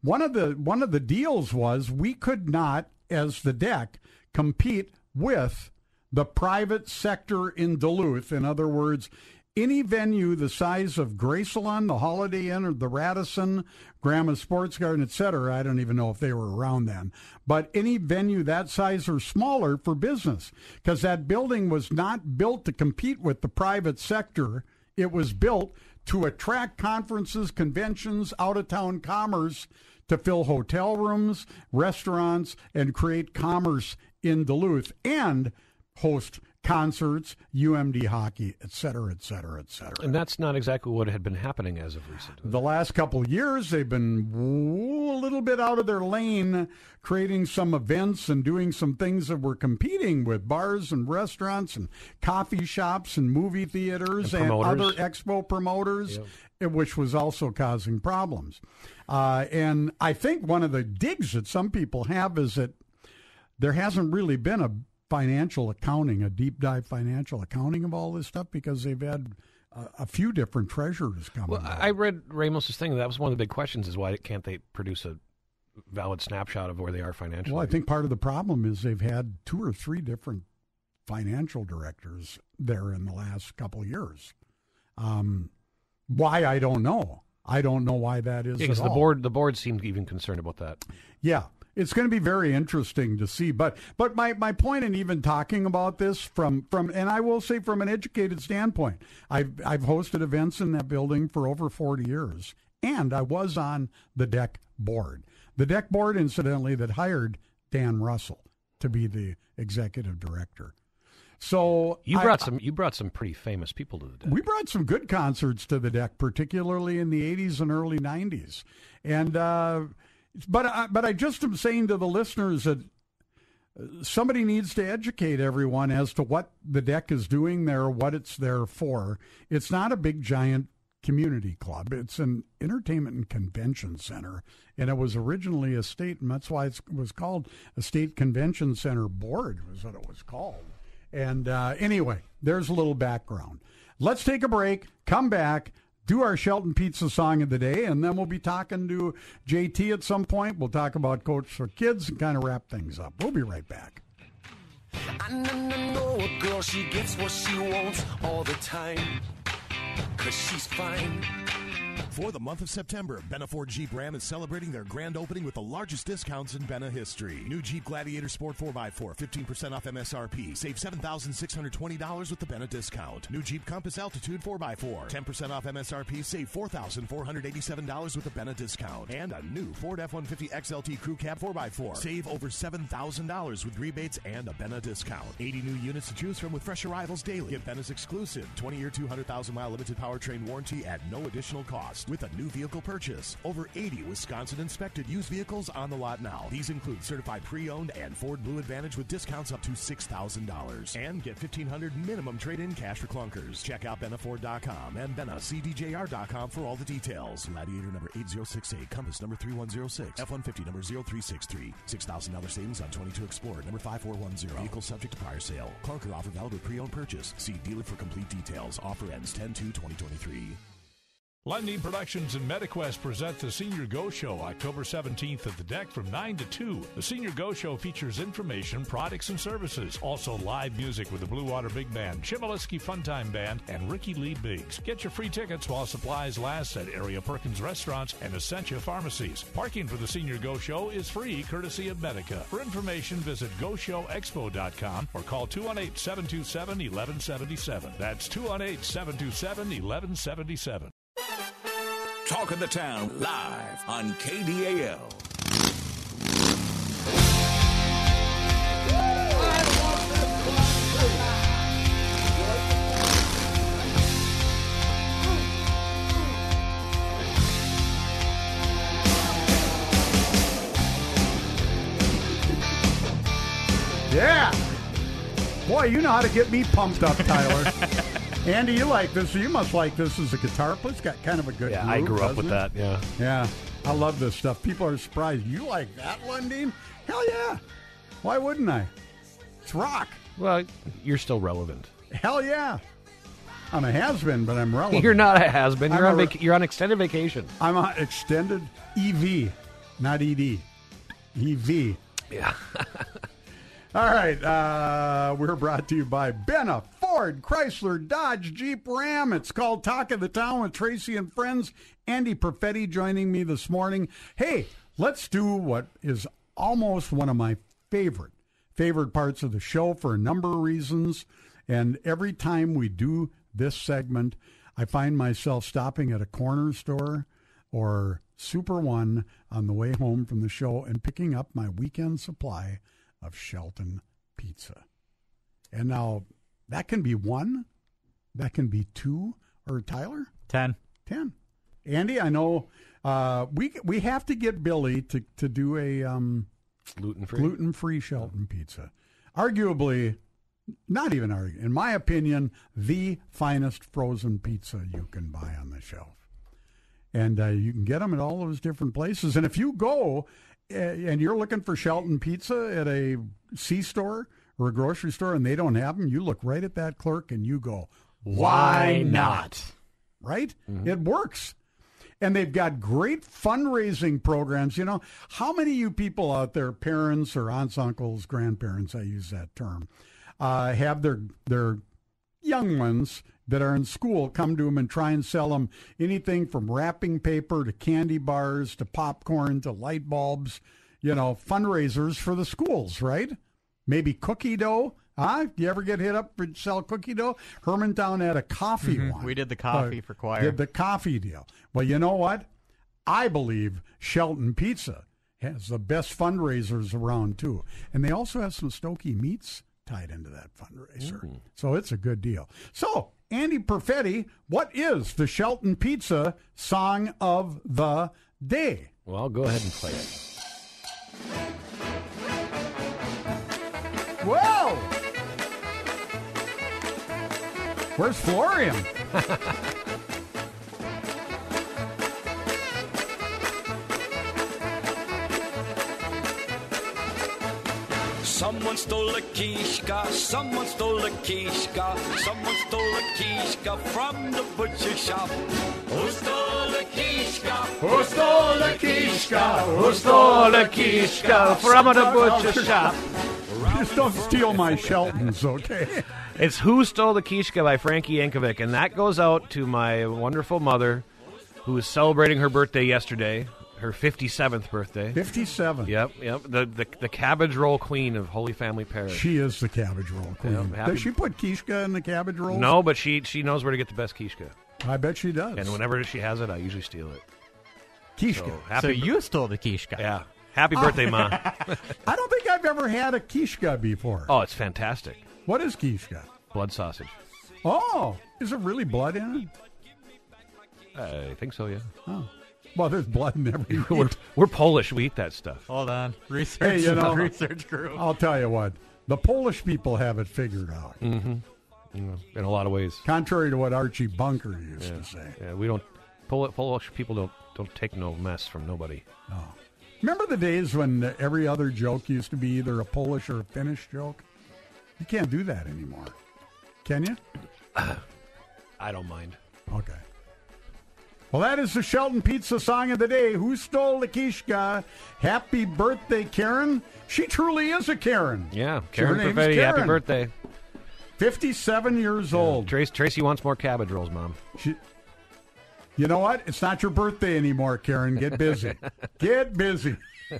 One of the one of the deals was we could not, as the DECC, compete with the private sector in Duluth. In other words, any venue the size of Greysolon, the Holiday Inn, or the Radisson, Grandma Sports Garden, etc. I don't even know if they were around then, but any venue that size or smaller for business, because that building was not built to compete with the private sector. It was built to attract conferences, conventions, out of town commerce, to fill hotel rooms, restaurants, and create commerce in Duluth and host concerts, UMD hockey, et cetera, et cetera, et cetera. And that's not exactly what had been happening as of recent. The last couple of years, they've been a little bit out of their lane, creating some events and doing some things that were competing with bars and restaurants and coffee shops and movie theaters And and, other expo promoters, Yep. which was also causing problems. Uh, and I think one of the digs that some people have is that there hasn't really been a financial accounting, a deep dive financial accounting of all this stuff because they've had a, a few different treasurers come. Well, I I read Ramos's thing. That was one of the big questions: is why can't they produce a valid snapshot of where they are financially? Well, I think part of the problem is they've had two or three different financial directors there in the last couple of years. Um, why I don't know. I don't know why that is. because at the all. board the board seemed even concerned about that. Yeah, it's going to be very interesting to see. But but my, my point in even talking about this from from and I will say from an educated standpoint, I've I've hosted events in that building for over forty years, and I was on the DECC board. The DECC board, incidentally, that hired Dan Russell to be the executive director. So You I- brought some you brought some pretty famous people to the DECC. we brought some good concerts to the DECC, particularly in the '80s and early '90s. And uh, but I, but I just am saying to the listeners that uh, somebody needs to educate everyone as to what the DECC is doing there, what it's there for. It's not a big giant community club. It's an entertainment and convention center, and it was originally a state, and that's why it was called a state convention center board. Was what it was called. And uh, anyway, there's a little background. Let's take a break, come back, do our Shelton Pizza song of the day, and then we'll be talking to JT at some point. We'll talk about Coats for Kids and kind of wrap things up. We'll be right back. I know, a girl, she gets what she wants all the time. Cause she's fine. For the month of September, Benna Ford Jeep Ram is celebrating their grand opening with the largest discounts in Benna history. New Jeep Gladiator Sport 4x4, 15% off MSRP. Save $7,620 with the Benna discount. New Jeep Compass Altitude 4x4, 10% off MSRP. Save $4,487 with the Benna discount. And a new Ford F-150 XLT Crew Cab 4x4. Save over $7,000 with rebates and a Benna discount. 80 new units to choose from with fresh arrivals daily. Get Benna's exclusive 20-year, 200,000-mile limited powertrain warranty at no additional cost with a new vehicle purchase. Over 80 Wisconsin inspected used vehicles on the lot now. These include certified pre-owned and Ford Blue Advantage with discounts up to $6,000. And get 1,500 minimum trade-in cash for clunkers. Check out BennaFord.com and BennaCDJR.com for all the details. Gladiator number 8068, Compass number 3106, F-150 number 0363. $6,000 savings on 22 Explorer number 5410. Vehicle subject to prior sale. Clunker offer valid with pre-owned purchase. See dealer for complete details. Offer ends 10-2-2023. Lundin Productions and MetaQuest present the Senior Go Show October 17th at the DECC from 9 to 2. The Senior Go Show features information, products, and services. Also live music with the Blue Water Big Band, Chmielewski Funtime Band, and Ricky Lee Biggs. Get your free tickets while supplies last at Area Perkins Restaurants and Essentia Pharmacies. Parking for the Senior Go Show is free courtesy of Medica. For information, visit GoShowExpo.com or call 218-727-1177. That's 218-727-1177. Talk of the Town live on KDAL. Yeah. Boy, you know how to get me pumped up, Tyler. Andy, you like this. You must like this as a guitar player. It's got kind of a good Yeah, I grew up with doesn't that. Yeah. Yeah. I love this stuff. People are surprised. You like that, Lundin? Hell yeah. Why wouldn't I? It's rock. Well, you're still relevant. Hell yeah. I'm a has been, but I'm relevant. You're not a has been. You're I'm on vac- you're on extended vacation. I'm on extended EV, not ED. EV. Yeah. All right. Uh, we're brought to you by Benna Ford, Chrysler, Dodge, Jeep, Ram. It's called Talk of the Town with Tracy and friends. Andy Perfetti joining me this morning. Hey, let's do what is almost one of my favorite favorite parts of the show for a number of reasons. And every time we do this segment, I find myself stopping at a corner store or Super One on the way home from the show and picking up my weekend supply of Shelton pizza. And now That can be one. That can be two. Or Tyler? Ten. Ten. Andy, I know uh, we we have to get Billy to, to do a um, gluten free gluten free Shelton pizza. Arguably, not even argue. In my opinion, the finest frozen pizza you can buy on the shelf, and uh, you can get them at all those different places. And if you go and you're looking for Shelton pizza at a C store or a grocery store, and they don't have them, you look right at that clerk and you go, Why not? Right? It works. And they've got great fundraising programs. You know, how many of you people out there, parents or aunts, uncles, grandparents, I use that term, uh, have their their young ones that are in school come to them and try and sell them anything from wrapping paper to candy bars to popcorn to light bulbs, you know, fundraisers for the schools, right? Maybe cookie dough. Huh? Do you ever get hit up for sell cookie dough? Hermantown had a coffee Mhm. one. We did the coffee Uh, for choir. Did the coffee deal. Well, you know what? I believe Shelton Pizza has the best fundraisers around too, and they also have some Stokey meats tied into that fundraiser. So it's a good deal. So Andy Perfetti, what is the Shelton Pizza song of the day? Well, I'll go ahead and play it. Whoa! Where's Florian? Someone stole a kishka, someone stole a kishka, someone stole a kishka from the butcher shop. Who stole a kishka? Who stole a kishka? Who stole a kishka from the butcher shop? Just don't steal my Sheltons, okay? It's Who Stole the Kishka by Frankie Yankovic, and that goes out to my wonderful mother who was celebrating her birthday yesterday, her 57th birthday. 57. Yep, yep. The, the the cabbage roll queen of Holy Family Parish. She is the cabbage roll queen. Yeah, happy- Does she put kishka in the cabbage roll? No, but she she knows where to get the best kishka. I bet she does. And whenever she has it, I usually steal it. Kishka. So, happy So bir- you stole the kishka. Yeah. Happy oh. birthday, Ma. I don't think I've ever had a kishka before. Oh, it's fantastic. What is kishka? Blood sausage. Oh, is it really blood in it? I think so, yeah. Oh. Well, there's blood in every we're, we're Polish. We eat that stuff. Hold on. Research. Hey, you know, research group. I'll tell you what. The Polish people have it figured out. Mm-hmm. in a lot of ways. Contrary to what Archie Bunker used Yeah. to say. Yeah, we don't. Pol- Polish people don't don't take no mess from nobody. No. Remember the days when every other joke used to be either a Polish or a Finnish joke? You can't do that anymore. Can you? I don't mind. Okay. Well, that is the Shelton Pizza song of the day. Who stole the Kishka? Happy birthday, Karen. She truly is a Karen. Yeah, Karen Perfetti, happy birthday. 57 years old. Trace, Tracy wants more cabbage rolls, Mom. She, you know what? It's not your birthday anymore, Karen. Get busy. Get busy.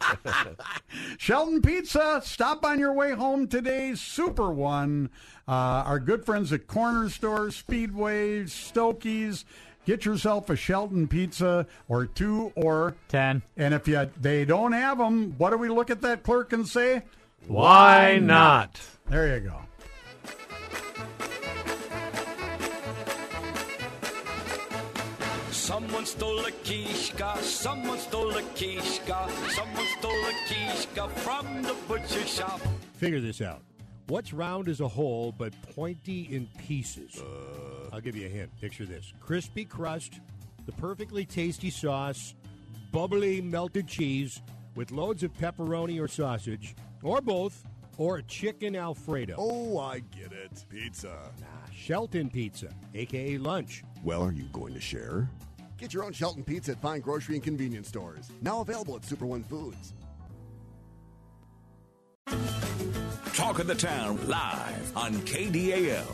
Shelton Pizza, stop on your way home today. Super One. Uh, our good friends at Corner Store, Speedway, Stokey's. Get yourself a Shelton Pizza or two or ten. And if you they don't have them, what do we look at that clerk and say? Why not? There you go. Someone stole a kishka, someone stole a kishka, someone stole a kishka from the butcher shop. Figure this out. What's round as a whole but pointy in pieces? Uh. I'll give you a hint. Picture this crispy crust, the perfectly tasty sauce, bubbly melted cheese with loads of pepperoni or sausage, or both, or a chicken Alfredo. Oh, I get it. Pizza. Nah, Shelton Pizza, aka lunch. Well, are you going to share? Get your own Shelton Pizza at fine grocery and convenience stores. Now available at Super One Foods. Talk of the Town live on KDAL.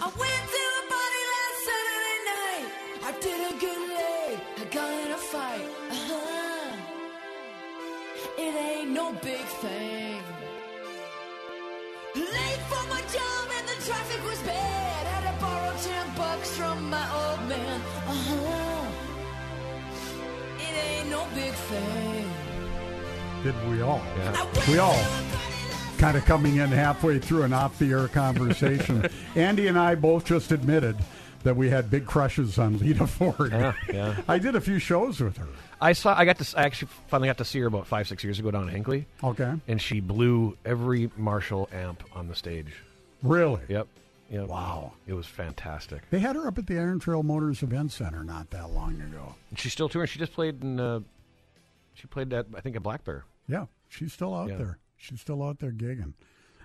I went to a party last Saturday night. I didn't get laid. I got in a fight. Uh-huh. It ain't no big thing. Late for my job and the traffic was bad. Had to borrow ten bucks from my old man. Uh-huh. It ain't no big thing. Did we all? Yeah. We all. Kind of coming in halfway through an off the air conversation. Andy and I both just admitted that we had big crushes on Lita Ford. Yeah, yeah. I did a few shows with her. I saw. I got to. I actually finally got to see her about five, six years ago down in Hinckley. Okay. And she blew every Marshall amp on the stage. Really? Yep. Yep. Wow. It was fantastic. They had her up at the Iron Trail Motors Event Center not that long ago. And she's still touring. She just played in. Uh, she played at I think at Black Bear. Yeah, she's still out Yeah. there. She's still out there gigging.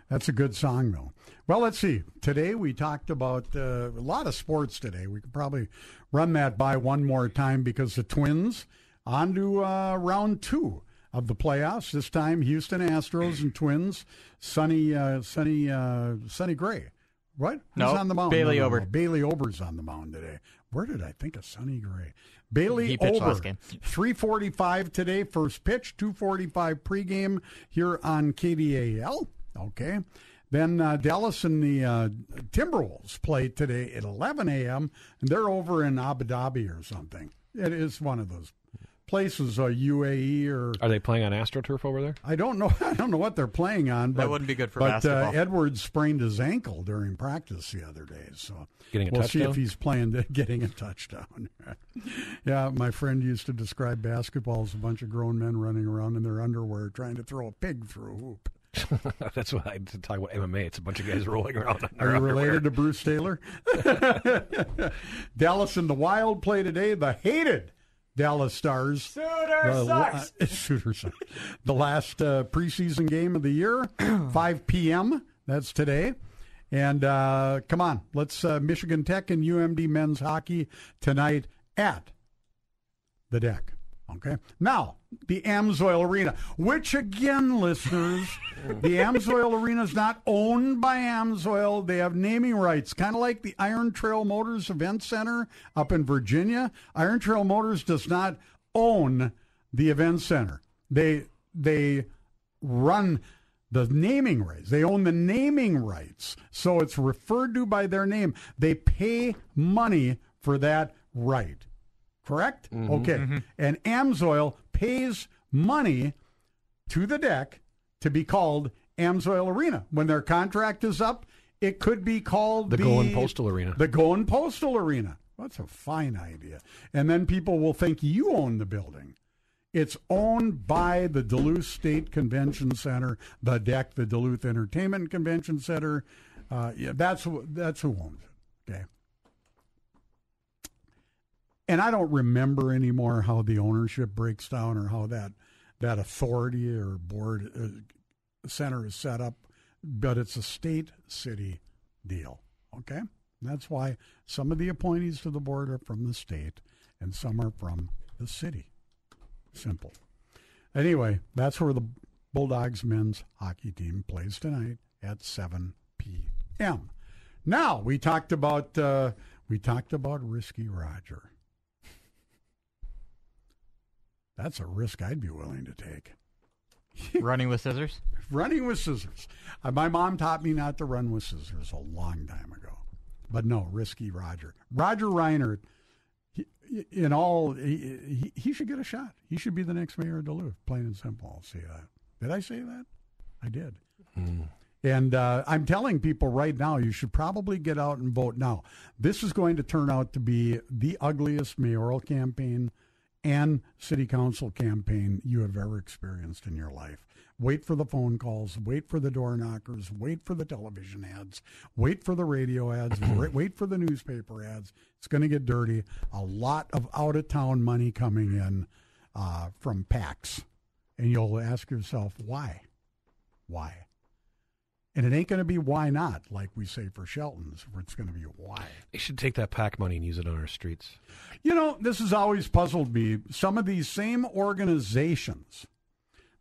That's a good song, though. Well, let's see. Today we talked about uh, a lot of sports today. We could probably run that by one more time because the Twins on to uh, round two of the playoffs. This time, Houston Astros and Twins. Sunny, uh, sunny, uh, Sonny Gray. What? Who's No, on the mound? Bailey No, no, Ober. no. Bailey Ober's on the mound today. Where did I think of Sonny Gray? Bailey He pitched Ober. last game. 345 today, first pitch, 245 pregame here on KDAL. Okay. Then uh, Dallas and the uh, Timberwolves play today at 11 a.m., and they're over in Abu Dhabi or something. It is one of those places, uh, UAE or Are they playing on AstroTurf over there? I don't know. I don't know what they're playing on. That But, wouldn't be good for but, basketball. Uh, Edwards sprained his ankle during practice the other day, so Getting a we'll see if he's playing to getting a touchdown. yeah, my friend used to describe basketball as a bunch of grown men running around in their underwear trying to throw a pig through a hoop. That's what I to talk about MMA. It's a bunch of guys rolling around. In Are you underwear. related to Bruce Taylor? Dallas and the Wild play today. The hated Dallas Stars. Suter The sucks. la- Suter sucks. The last uh, preseason game of the year, 5 p.m. That's today. And uh, come on, let's uh, Michigan Tech and UMD men's hockey tonight at the DECC. Okay. Now, the Amsoil Arena, which again, listeners, the Amsoil Arena is not owned by Amsoil. They have naming rights, kind of like the Iron Trail Motors Event Center up in Virginia. Iron Trail Motors does not own the event center. They they run the naming rights. They own the naming rights. So it's referred to by their name. They pay money for that right. Correct? Mm-hmm. Okay. Mm-hmm. And Amsoil pays money to the DECC to be called Amsoil Arena. When their contract is up, it could be called The Going Postal Arena. The Going Postal Arena. That's a fine idea. And then people will think you own the building. It's owned by the Duluth State Convention Center, the DECC, the Duluth Entertainment Convention Center. Uh, yeah, that's that's who owns it. Okay. And I don't remember anymore how the ownership breaks down or how that that authority or board uh, center is set up, but it's a state city deal. Okay, that's why some of the appointees to the board are from the state and some are from the city. Simple. Anyway, that's where the Bulldogs men's hockey team plays tonight at 7 p.m. Now we talked about uh, we talked about Risky Roger. That's a risk I'd be willing to take. Running with scissors? Running with scissors. Uh, my mom taught me not to run with scissors a long time ago. But no, risky Roger. Roger Reinert, he, in all, he, he, he should get a shot. He should be the next mayor of Duluth, plain and simple. I'll say that. Did I say that? I did. And uh, I'm telling people right now, you should probably get out and vote now. This is going to turn out to be the ugliest mayoral campaign and city council campaign you have ever experienced in your life. Wait for the phone calls, wait for the door knockers, wait for the television ads, wait for the radio ads, wait for the newspaper ads. It's going to get dirty. A lot of out of town money coming in uh, from PACs. And you'll ask yourself, why? Why? And it ain't going to be why not, like we say for Shelton's, it's going to be why. They should take that pack money and use it on our streets. You know, this has always puzzled me. Some of these same organizations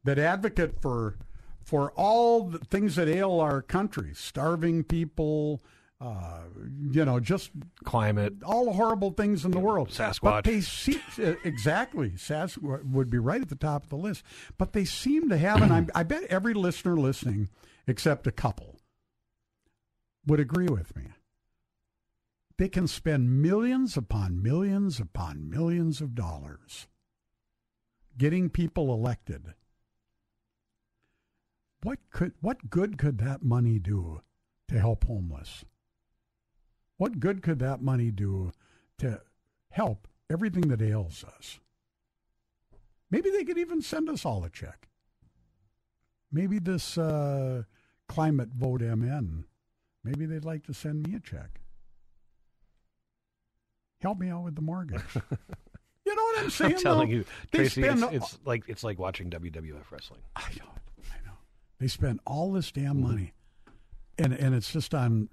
that advocate for for all the things that ail our country, starving people, uh, you know, just climate, all the horrible things in the world. Sasquatch. But they see uh, exactly Sasquatch would be right at the top of the list. But they seem to have, and I'm, I bet every listener listening, except a couple, would agree with me. They can spend millions upon millions upon millions of dollars getting people elected. what could what good could that money do to help homeless? What good could that money do to help everything that ails us? Maybe they could even send us all a check. Maybe this uh, climate vote MN, maybe they'd like to send me a check. Help me out with the mortgage. you know what I'm saying? I'm telling though? you, They Tracy, it's, spend- it's like it's like watching WWF wrestling. I know, I know. They spend all this damn Mm-hmm. money, and and it's just on.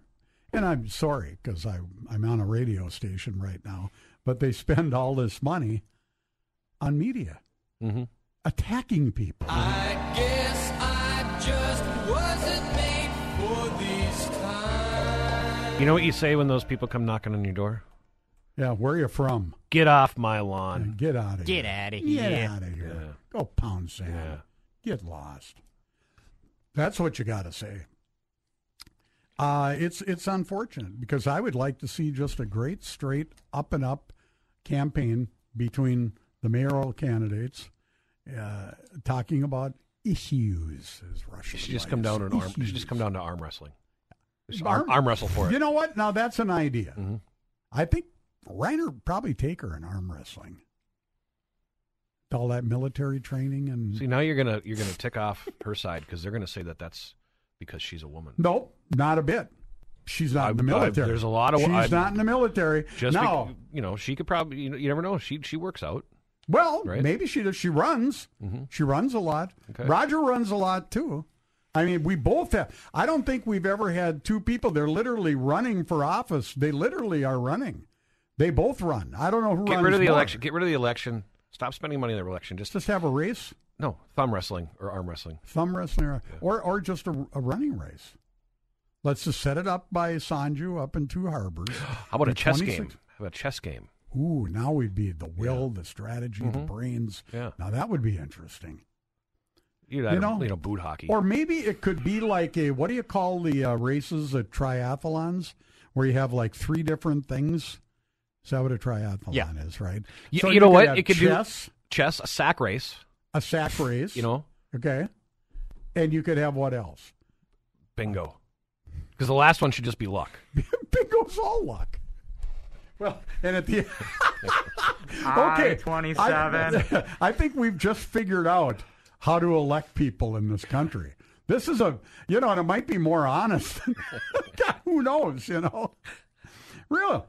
And I'm sorry because I I'm on a radio station right now, but they spend all this money on media, mm-hmm. attacking people. You know what you say when those people come knocking on your door? Yeah, where are you from? Get off my lawn. Get out of Get out of here. Get out of here. Yeah. Go pound sand. Get lost. That's what you got to say. Uh, it's it's unfortunate because I would like to see just a great straight up and up campaign between the mayoral candidates uh, talking about issues. As Russian You should just come down to arm. You should just come down to arm wrestling. Arm, arm wrestle for it. You know what? Now that's an idea. Mm-hmm. I think Reinert probably take her in arm wrestling. All that military training and See, now you're gonna you're gonna tick off her side because they're gonna say that that's because she's a woman. Nope, not a bit. She's not I- in the I- military. there's a lot of- She's I- not in the military. Just now, bec- you know, she could probably you, know, you never know. She she works out. well, right? maybe she does. She runs. Mhm. She runs a lot. Okay. Roger runs a lot too. I mean, we both have. I don't think we've ever had two people. They're literally running for office. They literally are running. They both run. I don't know who Get runs rid of the more. election. Get rid of the election. Stop spending money on the election. Just Just have a race, no thumb wrestling or arm wrestling. thumb wrestling, or or just a, a running race. Let's just set it up by Sanju up in Two Harbors. How about a chess 26 game? How about a chess game? Ooh, now we'd be the will, the strategy, the Mhm. brains. Yeah. Now that would be interesting. You, You know? know, you know, boot hockey. Or maybe it could be like a what do you call the uh, races at triathlons where you have like three different things? Is that what a triathlon Yeah. is, right? you, So you know what? have It could chess, do chess, a sack race. a sack race. You know, okay, and you could have what else? bingo. Because the last one should just be luck. Bingo's all luck. Well, and at the I, okay, 27. I, I think we've just figured out how to elect people in this country. This is a, you know, and it might be more honest. God, who knows? You know, really.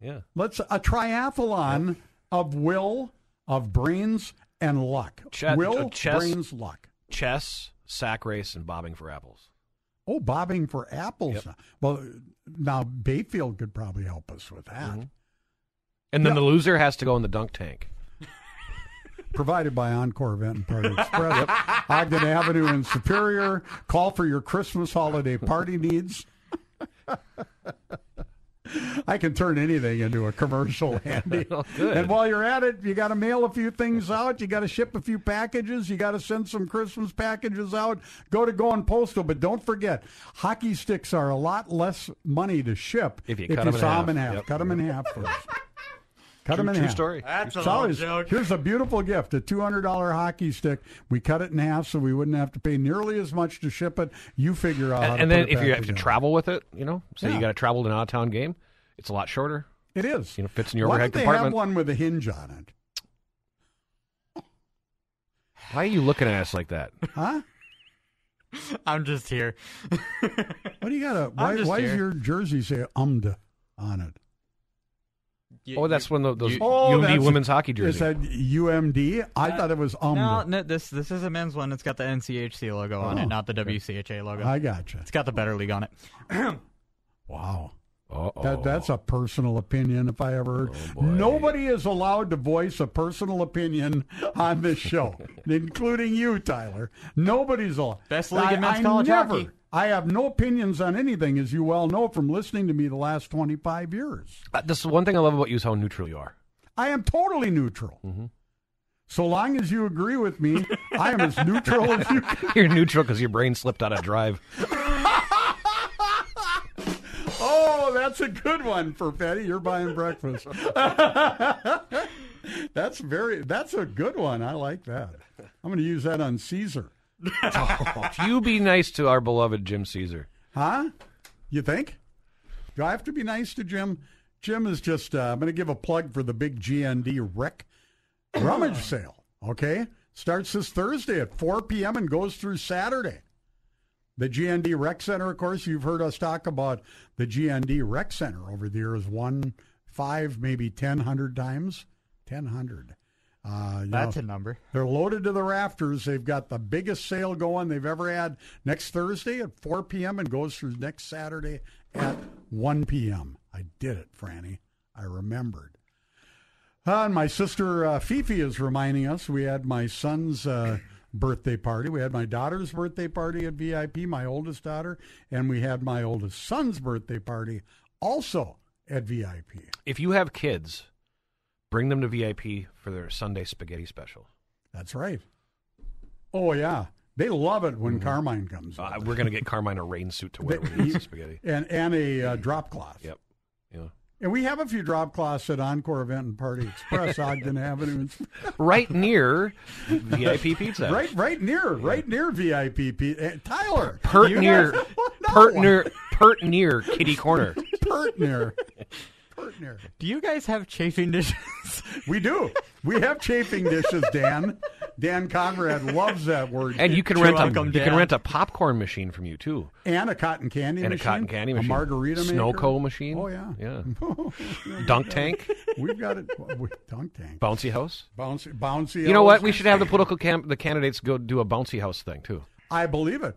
Yeah. Let's a triathlon of will, of brains, and luck. Che- will, uh, chess- brains, luck. Chess, sack race, and bobbing for apples. Oh, bobbing for apples. Well, now Bayfield could probably help us with that. Mm-hmm. And then Yeah. the loser has to go in the dunk tank. Provided by Encore Event and Party Express, Ogden Avenue in Superior. Call for your Christmas holiday party needs. I can turn anything into a commercial, Andy. Good. And while you're at it, you got to mail a few things out. You got to ship a few packages. You got to send some Christmas packages out. Go to Going Postal, but don't forget, hockey sticks are a lot less money to ship If you cut 'em in saw half. 'em in half. Yep. Cut them in half first. Cut True- them in true half. story. That's It's a little always- joke. Here's a beautiful gift: a two hundred dollar hockey stick. We cut it in half so we wouldn't have to pay nearly as much to ship it. You figure out. how And, to and put then it if back you have to travel with it, you know, say Yeah. you got to travel to an out of town game, it's a lot shorter. it is. You know, fits in your Why overhead don't they compartment. have one with a hinge on it? Why are you looking at us like that? Huh? I'm just here. What do you got? to Why, just why does your jersey say "umda" on it? Oh, that's one of those you- Oh, UMD that's- women's hockey Is jersey. that UMD? I thought it was No, UMD. no, this this is a men's one. It's got the NCHC logo on Oh, it, not the WCHA logo. I gotcha. It's got the better league on it. Wow. Uh-oh. That, that's a personal opinion if I ever heard. Oh. Nobody is allowed to voice a personal opinion on this show, including you, Tyler. Nobody's allowed. Best league in men's I college never, hockey. I have no opinions on anything, as you well know from listening to me the last 25 years. Uh, this is one thing I love about you is how neutral you are. I am totally neutral. Mm-hmm. So long as you agree with me, I am as neutral as you can. You're neutral because your brain slipped out of drive. Oh, that's a good one for Petty. You're buying breakfast. that's very. That's a good one. I like that. I'm going to use that on Caesar. You be nice to our beloved Jim Caesar. Huh? You think? Do I have to be nice to Jim? Jim is just, uh, I'm going to give a plug for the big GND Rec rummage sale. Okay? Starts this Thursday at 4 p.m. and goes through Saturday. The GND Rec Center, of course, you've heard us talk about the GND Rec Center over the years one, five, maybe 10, 100 times. 10, 100. Uh, you That's know, a number. They're loaded to the rafters. They've got the biggest sale going they've ever had next Thursday at 4 p.m. and goes through next Saturday at 1 p.m. I did it, Franny. I remembered. Uh, and my sister uh, Fifi is reminding us we had my son's uh, birthday party. We had my daughter's birthday party at VIP, my oldest daughter, and we had my oldest son's birthday party also at VIP. If you have kids, bring them to VIP for their Sunday spaghetti special. That's right. Oh, yeah. They love it when Carmine comes. Uh, we're going to get Carmine a rain suit to wear when he eats spaghetti. and and a uh, drop cloth. Yep. Yeah. And we have a few drop cloths at Encore Event and Party Express, Ogden Avenue. Right near VIP Pizza. Right, right near, right near VIP. P- uh, Tyler, Pert you near, guys- No pert near, pert near Kitty Corner. Pert near. Pert near. Do you guys have chafing dishes? We do. We have chafing dishes, Dan. Dan Conrad loves that word. And you can rent a Chafing. you can rent a popcorn machine from you too, and a cotton candy and a machine, cotton candy machine, a margarita maker. Snowco machine. Oh yeah, yeah. Yeah, Dunk tank? We've got it. Dunk tank. Bouncy house. Bouncy, bouncy. You know what? We should have the political camp, the candidates go do a bouncy house thing too. I believe it.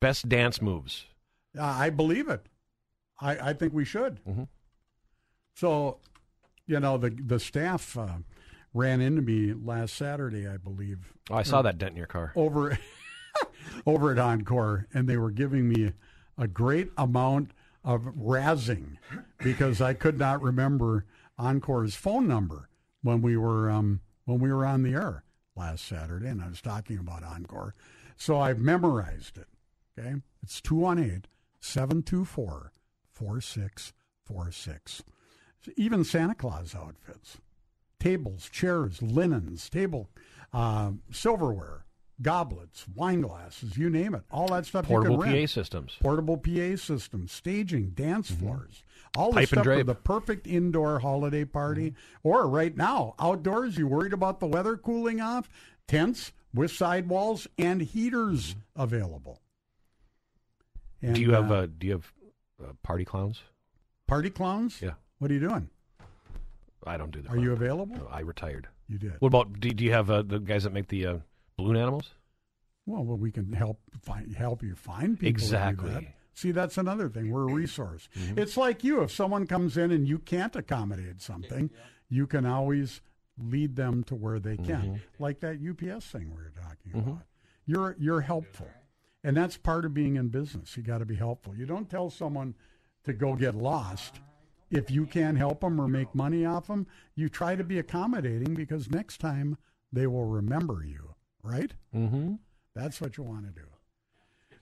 Best dance moves. Uh, I believe it. I, I think we should. Mm-hmm. So, you know, the the staff uh, ran into me last Saturday, I believe. Oh, I saw that dent in your car. over over at Encore, and they were giving me a great amount of razzing because I could not remember Encore's phone number when we were um, when we were on the air last Saturday, and I was talking about Encore. So I've memorized it. Okay, it's 218 724 4646. Even Santa Claus outfits tables, chairs, linens, table, uh, silverware, goblets, wine glasses, you name it. All that stuff Portable you can rent. PA systems. Portable PA systems, staging, dance floors. All the Pipe and stuff for the perfect indoor holiday party. Or right now, outdoors, you worried about the weather cooling off? Tents with sidewalls and heaters available. And, do you have uh, uh, do you have uh, party clowns? party clowns? Yeah. What are you doing? I don't do that. Are you available? No, I retired. You did. What about do, do you have uh, the guys that make the uh, balloon animals? Well, well, we can help find help you find people. Exactly. that. See, that's another thing. We're a resource. Mm-hmm. It's like you. If someone comes in and you can't accommodate something, you can always lead them to where they can. Mm-hmm. Like that UPS thing we were talking about. You're you're helpful, and that's part of being in business. You got to be helpful. You don't tell someone to go get lost. If you can't help them or make money off them, you try to be accommodating because next time they will remember you, right? Mm-hmm. That's what you want to do.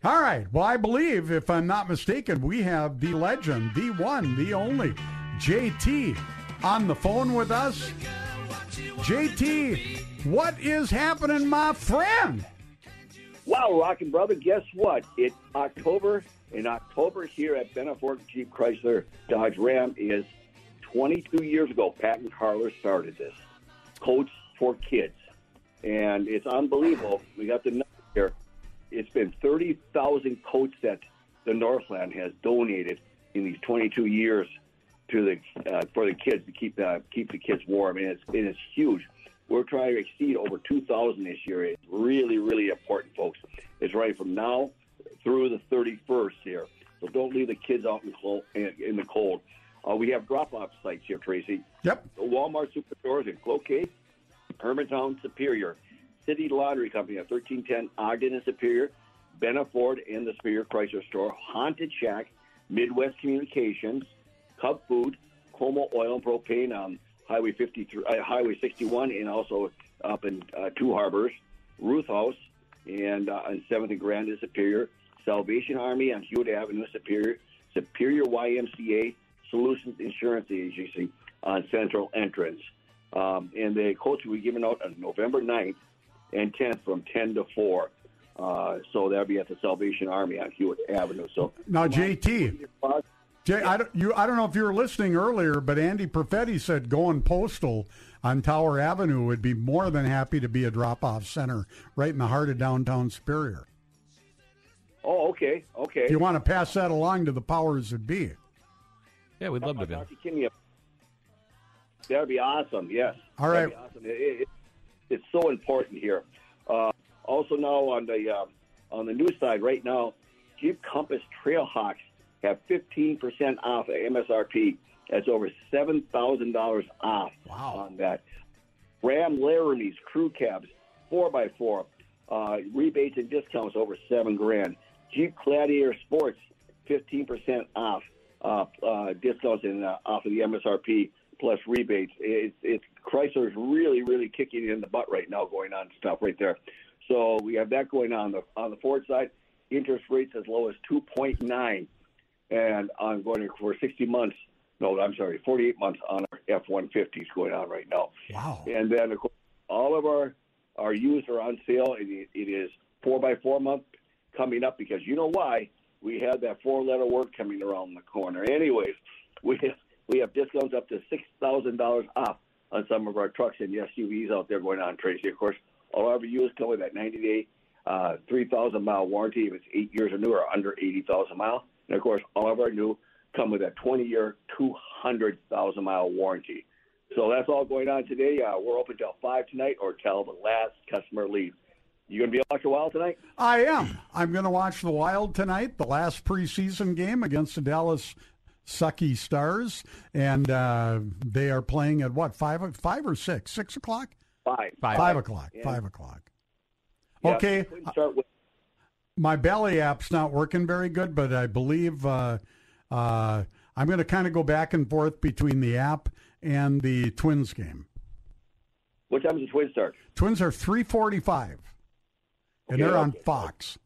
All right. Well, I believe, if I'm not mistaken, we have the legend, the one, the only, JT, on the phone with us. JT, what is happening, my friend? Wow, Rockin' Brother, guess what? It's October. In October here at Benna Ford Jeep Chrysler Dodge Ram is 22 years ago. Pat and Carler started this. Coats for kids. And it's unbelievable. We got the number here. It's been 30,000 coats that the Northland has donated in these 22 years to the uh, for the kids to keep uh, keep the kids warm, and it's it is huge. We're trying to exceed over 2,000 this year. It's really really important, folks. It's running from now through the 31st here, so don't leave the kids out in the cold. In, the cold. Uh, we have drop-off sites here, Tracy. Yep. The Walmart superstores in Cloquet, Hermantown, Superior, City Laundry Company at 1310 Ogden and Superior, Benna Ford in the Superior Chrysler Store, Haunted Shack, Midwest Communications, Cub Food, Como Oil and Propane on Highway 53, uh, Highway 61, and also up in uh, Two Harbors, Ruth House, and uh, on 7th and Grand in Superior, Salvation Army on Hewitt Avenue, Superior, Superior YMCA, Solutions Insurance Agency on Central Entrance. Um, and the coach will be given out on November 9th and 10th from 10 to 4. Uh, so that'll be at the Salvation Army on Hewitt Avenue. So Now, JT, Jay, I don't, you, I don't know if you were listening earlier, but Andy Perfetti said going postal on Tower Avenue would be more than happy to be a drop-off center right in the heart of downtown Superior. Oh, okay, okay. If you want to pass that along to the powers that be. Yeah, we'd love to be. Dr. Kinney, That'd be awesome. Yes. All That'd be awesome. It- it- it's so important here. Uh, also now on the uh, on the new side right now, Jeep Compass Trailhawks have 15% off at MSRP. That's over seven thousand dollars off wow. on that. Ram Laramie's crew cabs, four x four, uh, rebates and discounts over seven grand. Jeep Gladiator Sports, 15% off uh, uh, discounts and uh, off of the MSRP plus rebates. It's, it's Chrysler's really, really kicking in the butt right now, going on stuff right there. So we have that going on the on the Ford side. Interest rates as low as 2.9, and I'm going for 60 months. No, I'm sorry, 48 months on our F-150s going on right now. Wow. And then of course, all of our our used are on sale. It, it is four by four month coming up because you know why we have that four letter word coming around the corner. Anyways, we have, we have discounts up to six thousand dollars off on some of our trucks and SUVs out there going on, Tracy. Of course, all of our used come with that ninety day, uh, three thousand mile warranty if it's eight years or newer, under eighty thousand mile. And of course, all of our new come with a twenty year, two hundred thousand mile warranty. So that's all going on today. Uh, we're open till five tonight, or till the last customer leaves. You gonna be watching Wild tonight? I am. I'm going to watch the Wild tonight, the last preseason game against the Dallas Sucky Stars, and uh, they are playing at what five, five or six, six o'clock, Five. five, o'clock, Yeah. five o'clock. Yeah, Okay. we Start with My Bally app's not working very good, but I believe uh, uh, I'm going to kind of go back and forth between the app and the Twins game. what time does the Twins start? Twins are three forty-five, and Okay, they're on okay. Fox.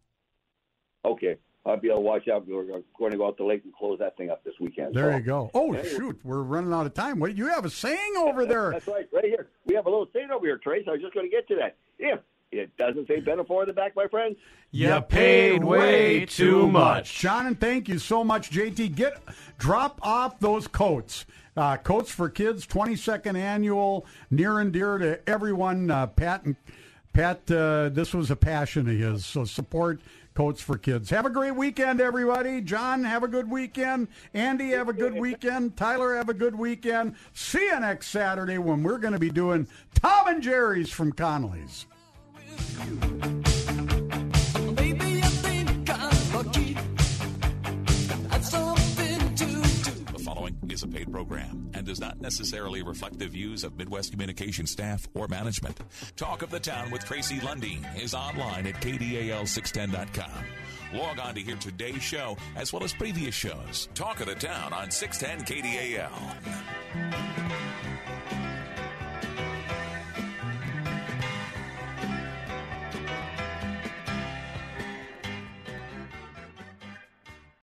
Okay, I'll be able to watch out. We're going to go out to lake and close that thing up this weekend. There So- you go. Oh Anyway. shoot, we're running out of time. What you have a saying over there? That's right, right here. We have a little saying over here, Trace. I was just going to get to that. If it doesn't say Benna Ford in the back, my friends, You paid way too much. John, and thank you so much, JT. Get drop off those coats. Uh, coats for kids, twenty second annual, near and dear to everyone. Uh, Pat and Pat, uh, this was a passion of his. So support coats for kids. Have a great weekend, everybody. John, have a good weekend. Andy, have a good weekend. Tyler, have a good weekend. See you next Saturday when we're going to be doing Tom and Jerry's from Connolly's. Is a paid program and does not necessarily reflect the views of Midwest Communication staff or management. Talk of the Town with Tracy Lundeen is online at kdal610.com. Log on to hear today's show as well as previous shows. Talk of the Town on 610 KDAL.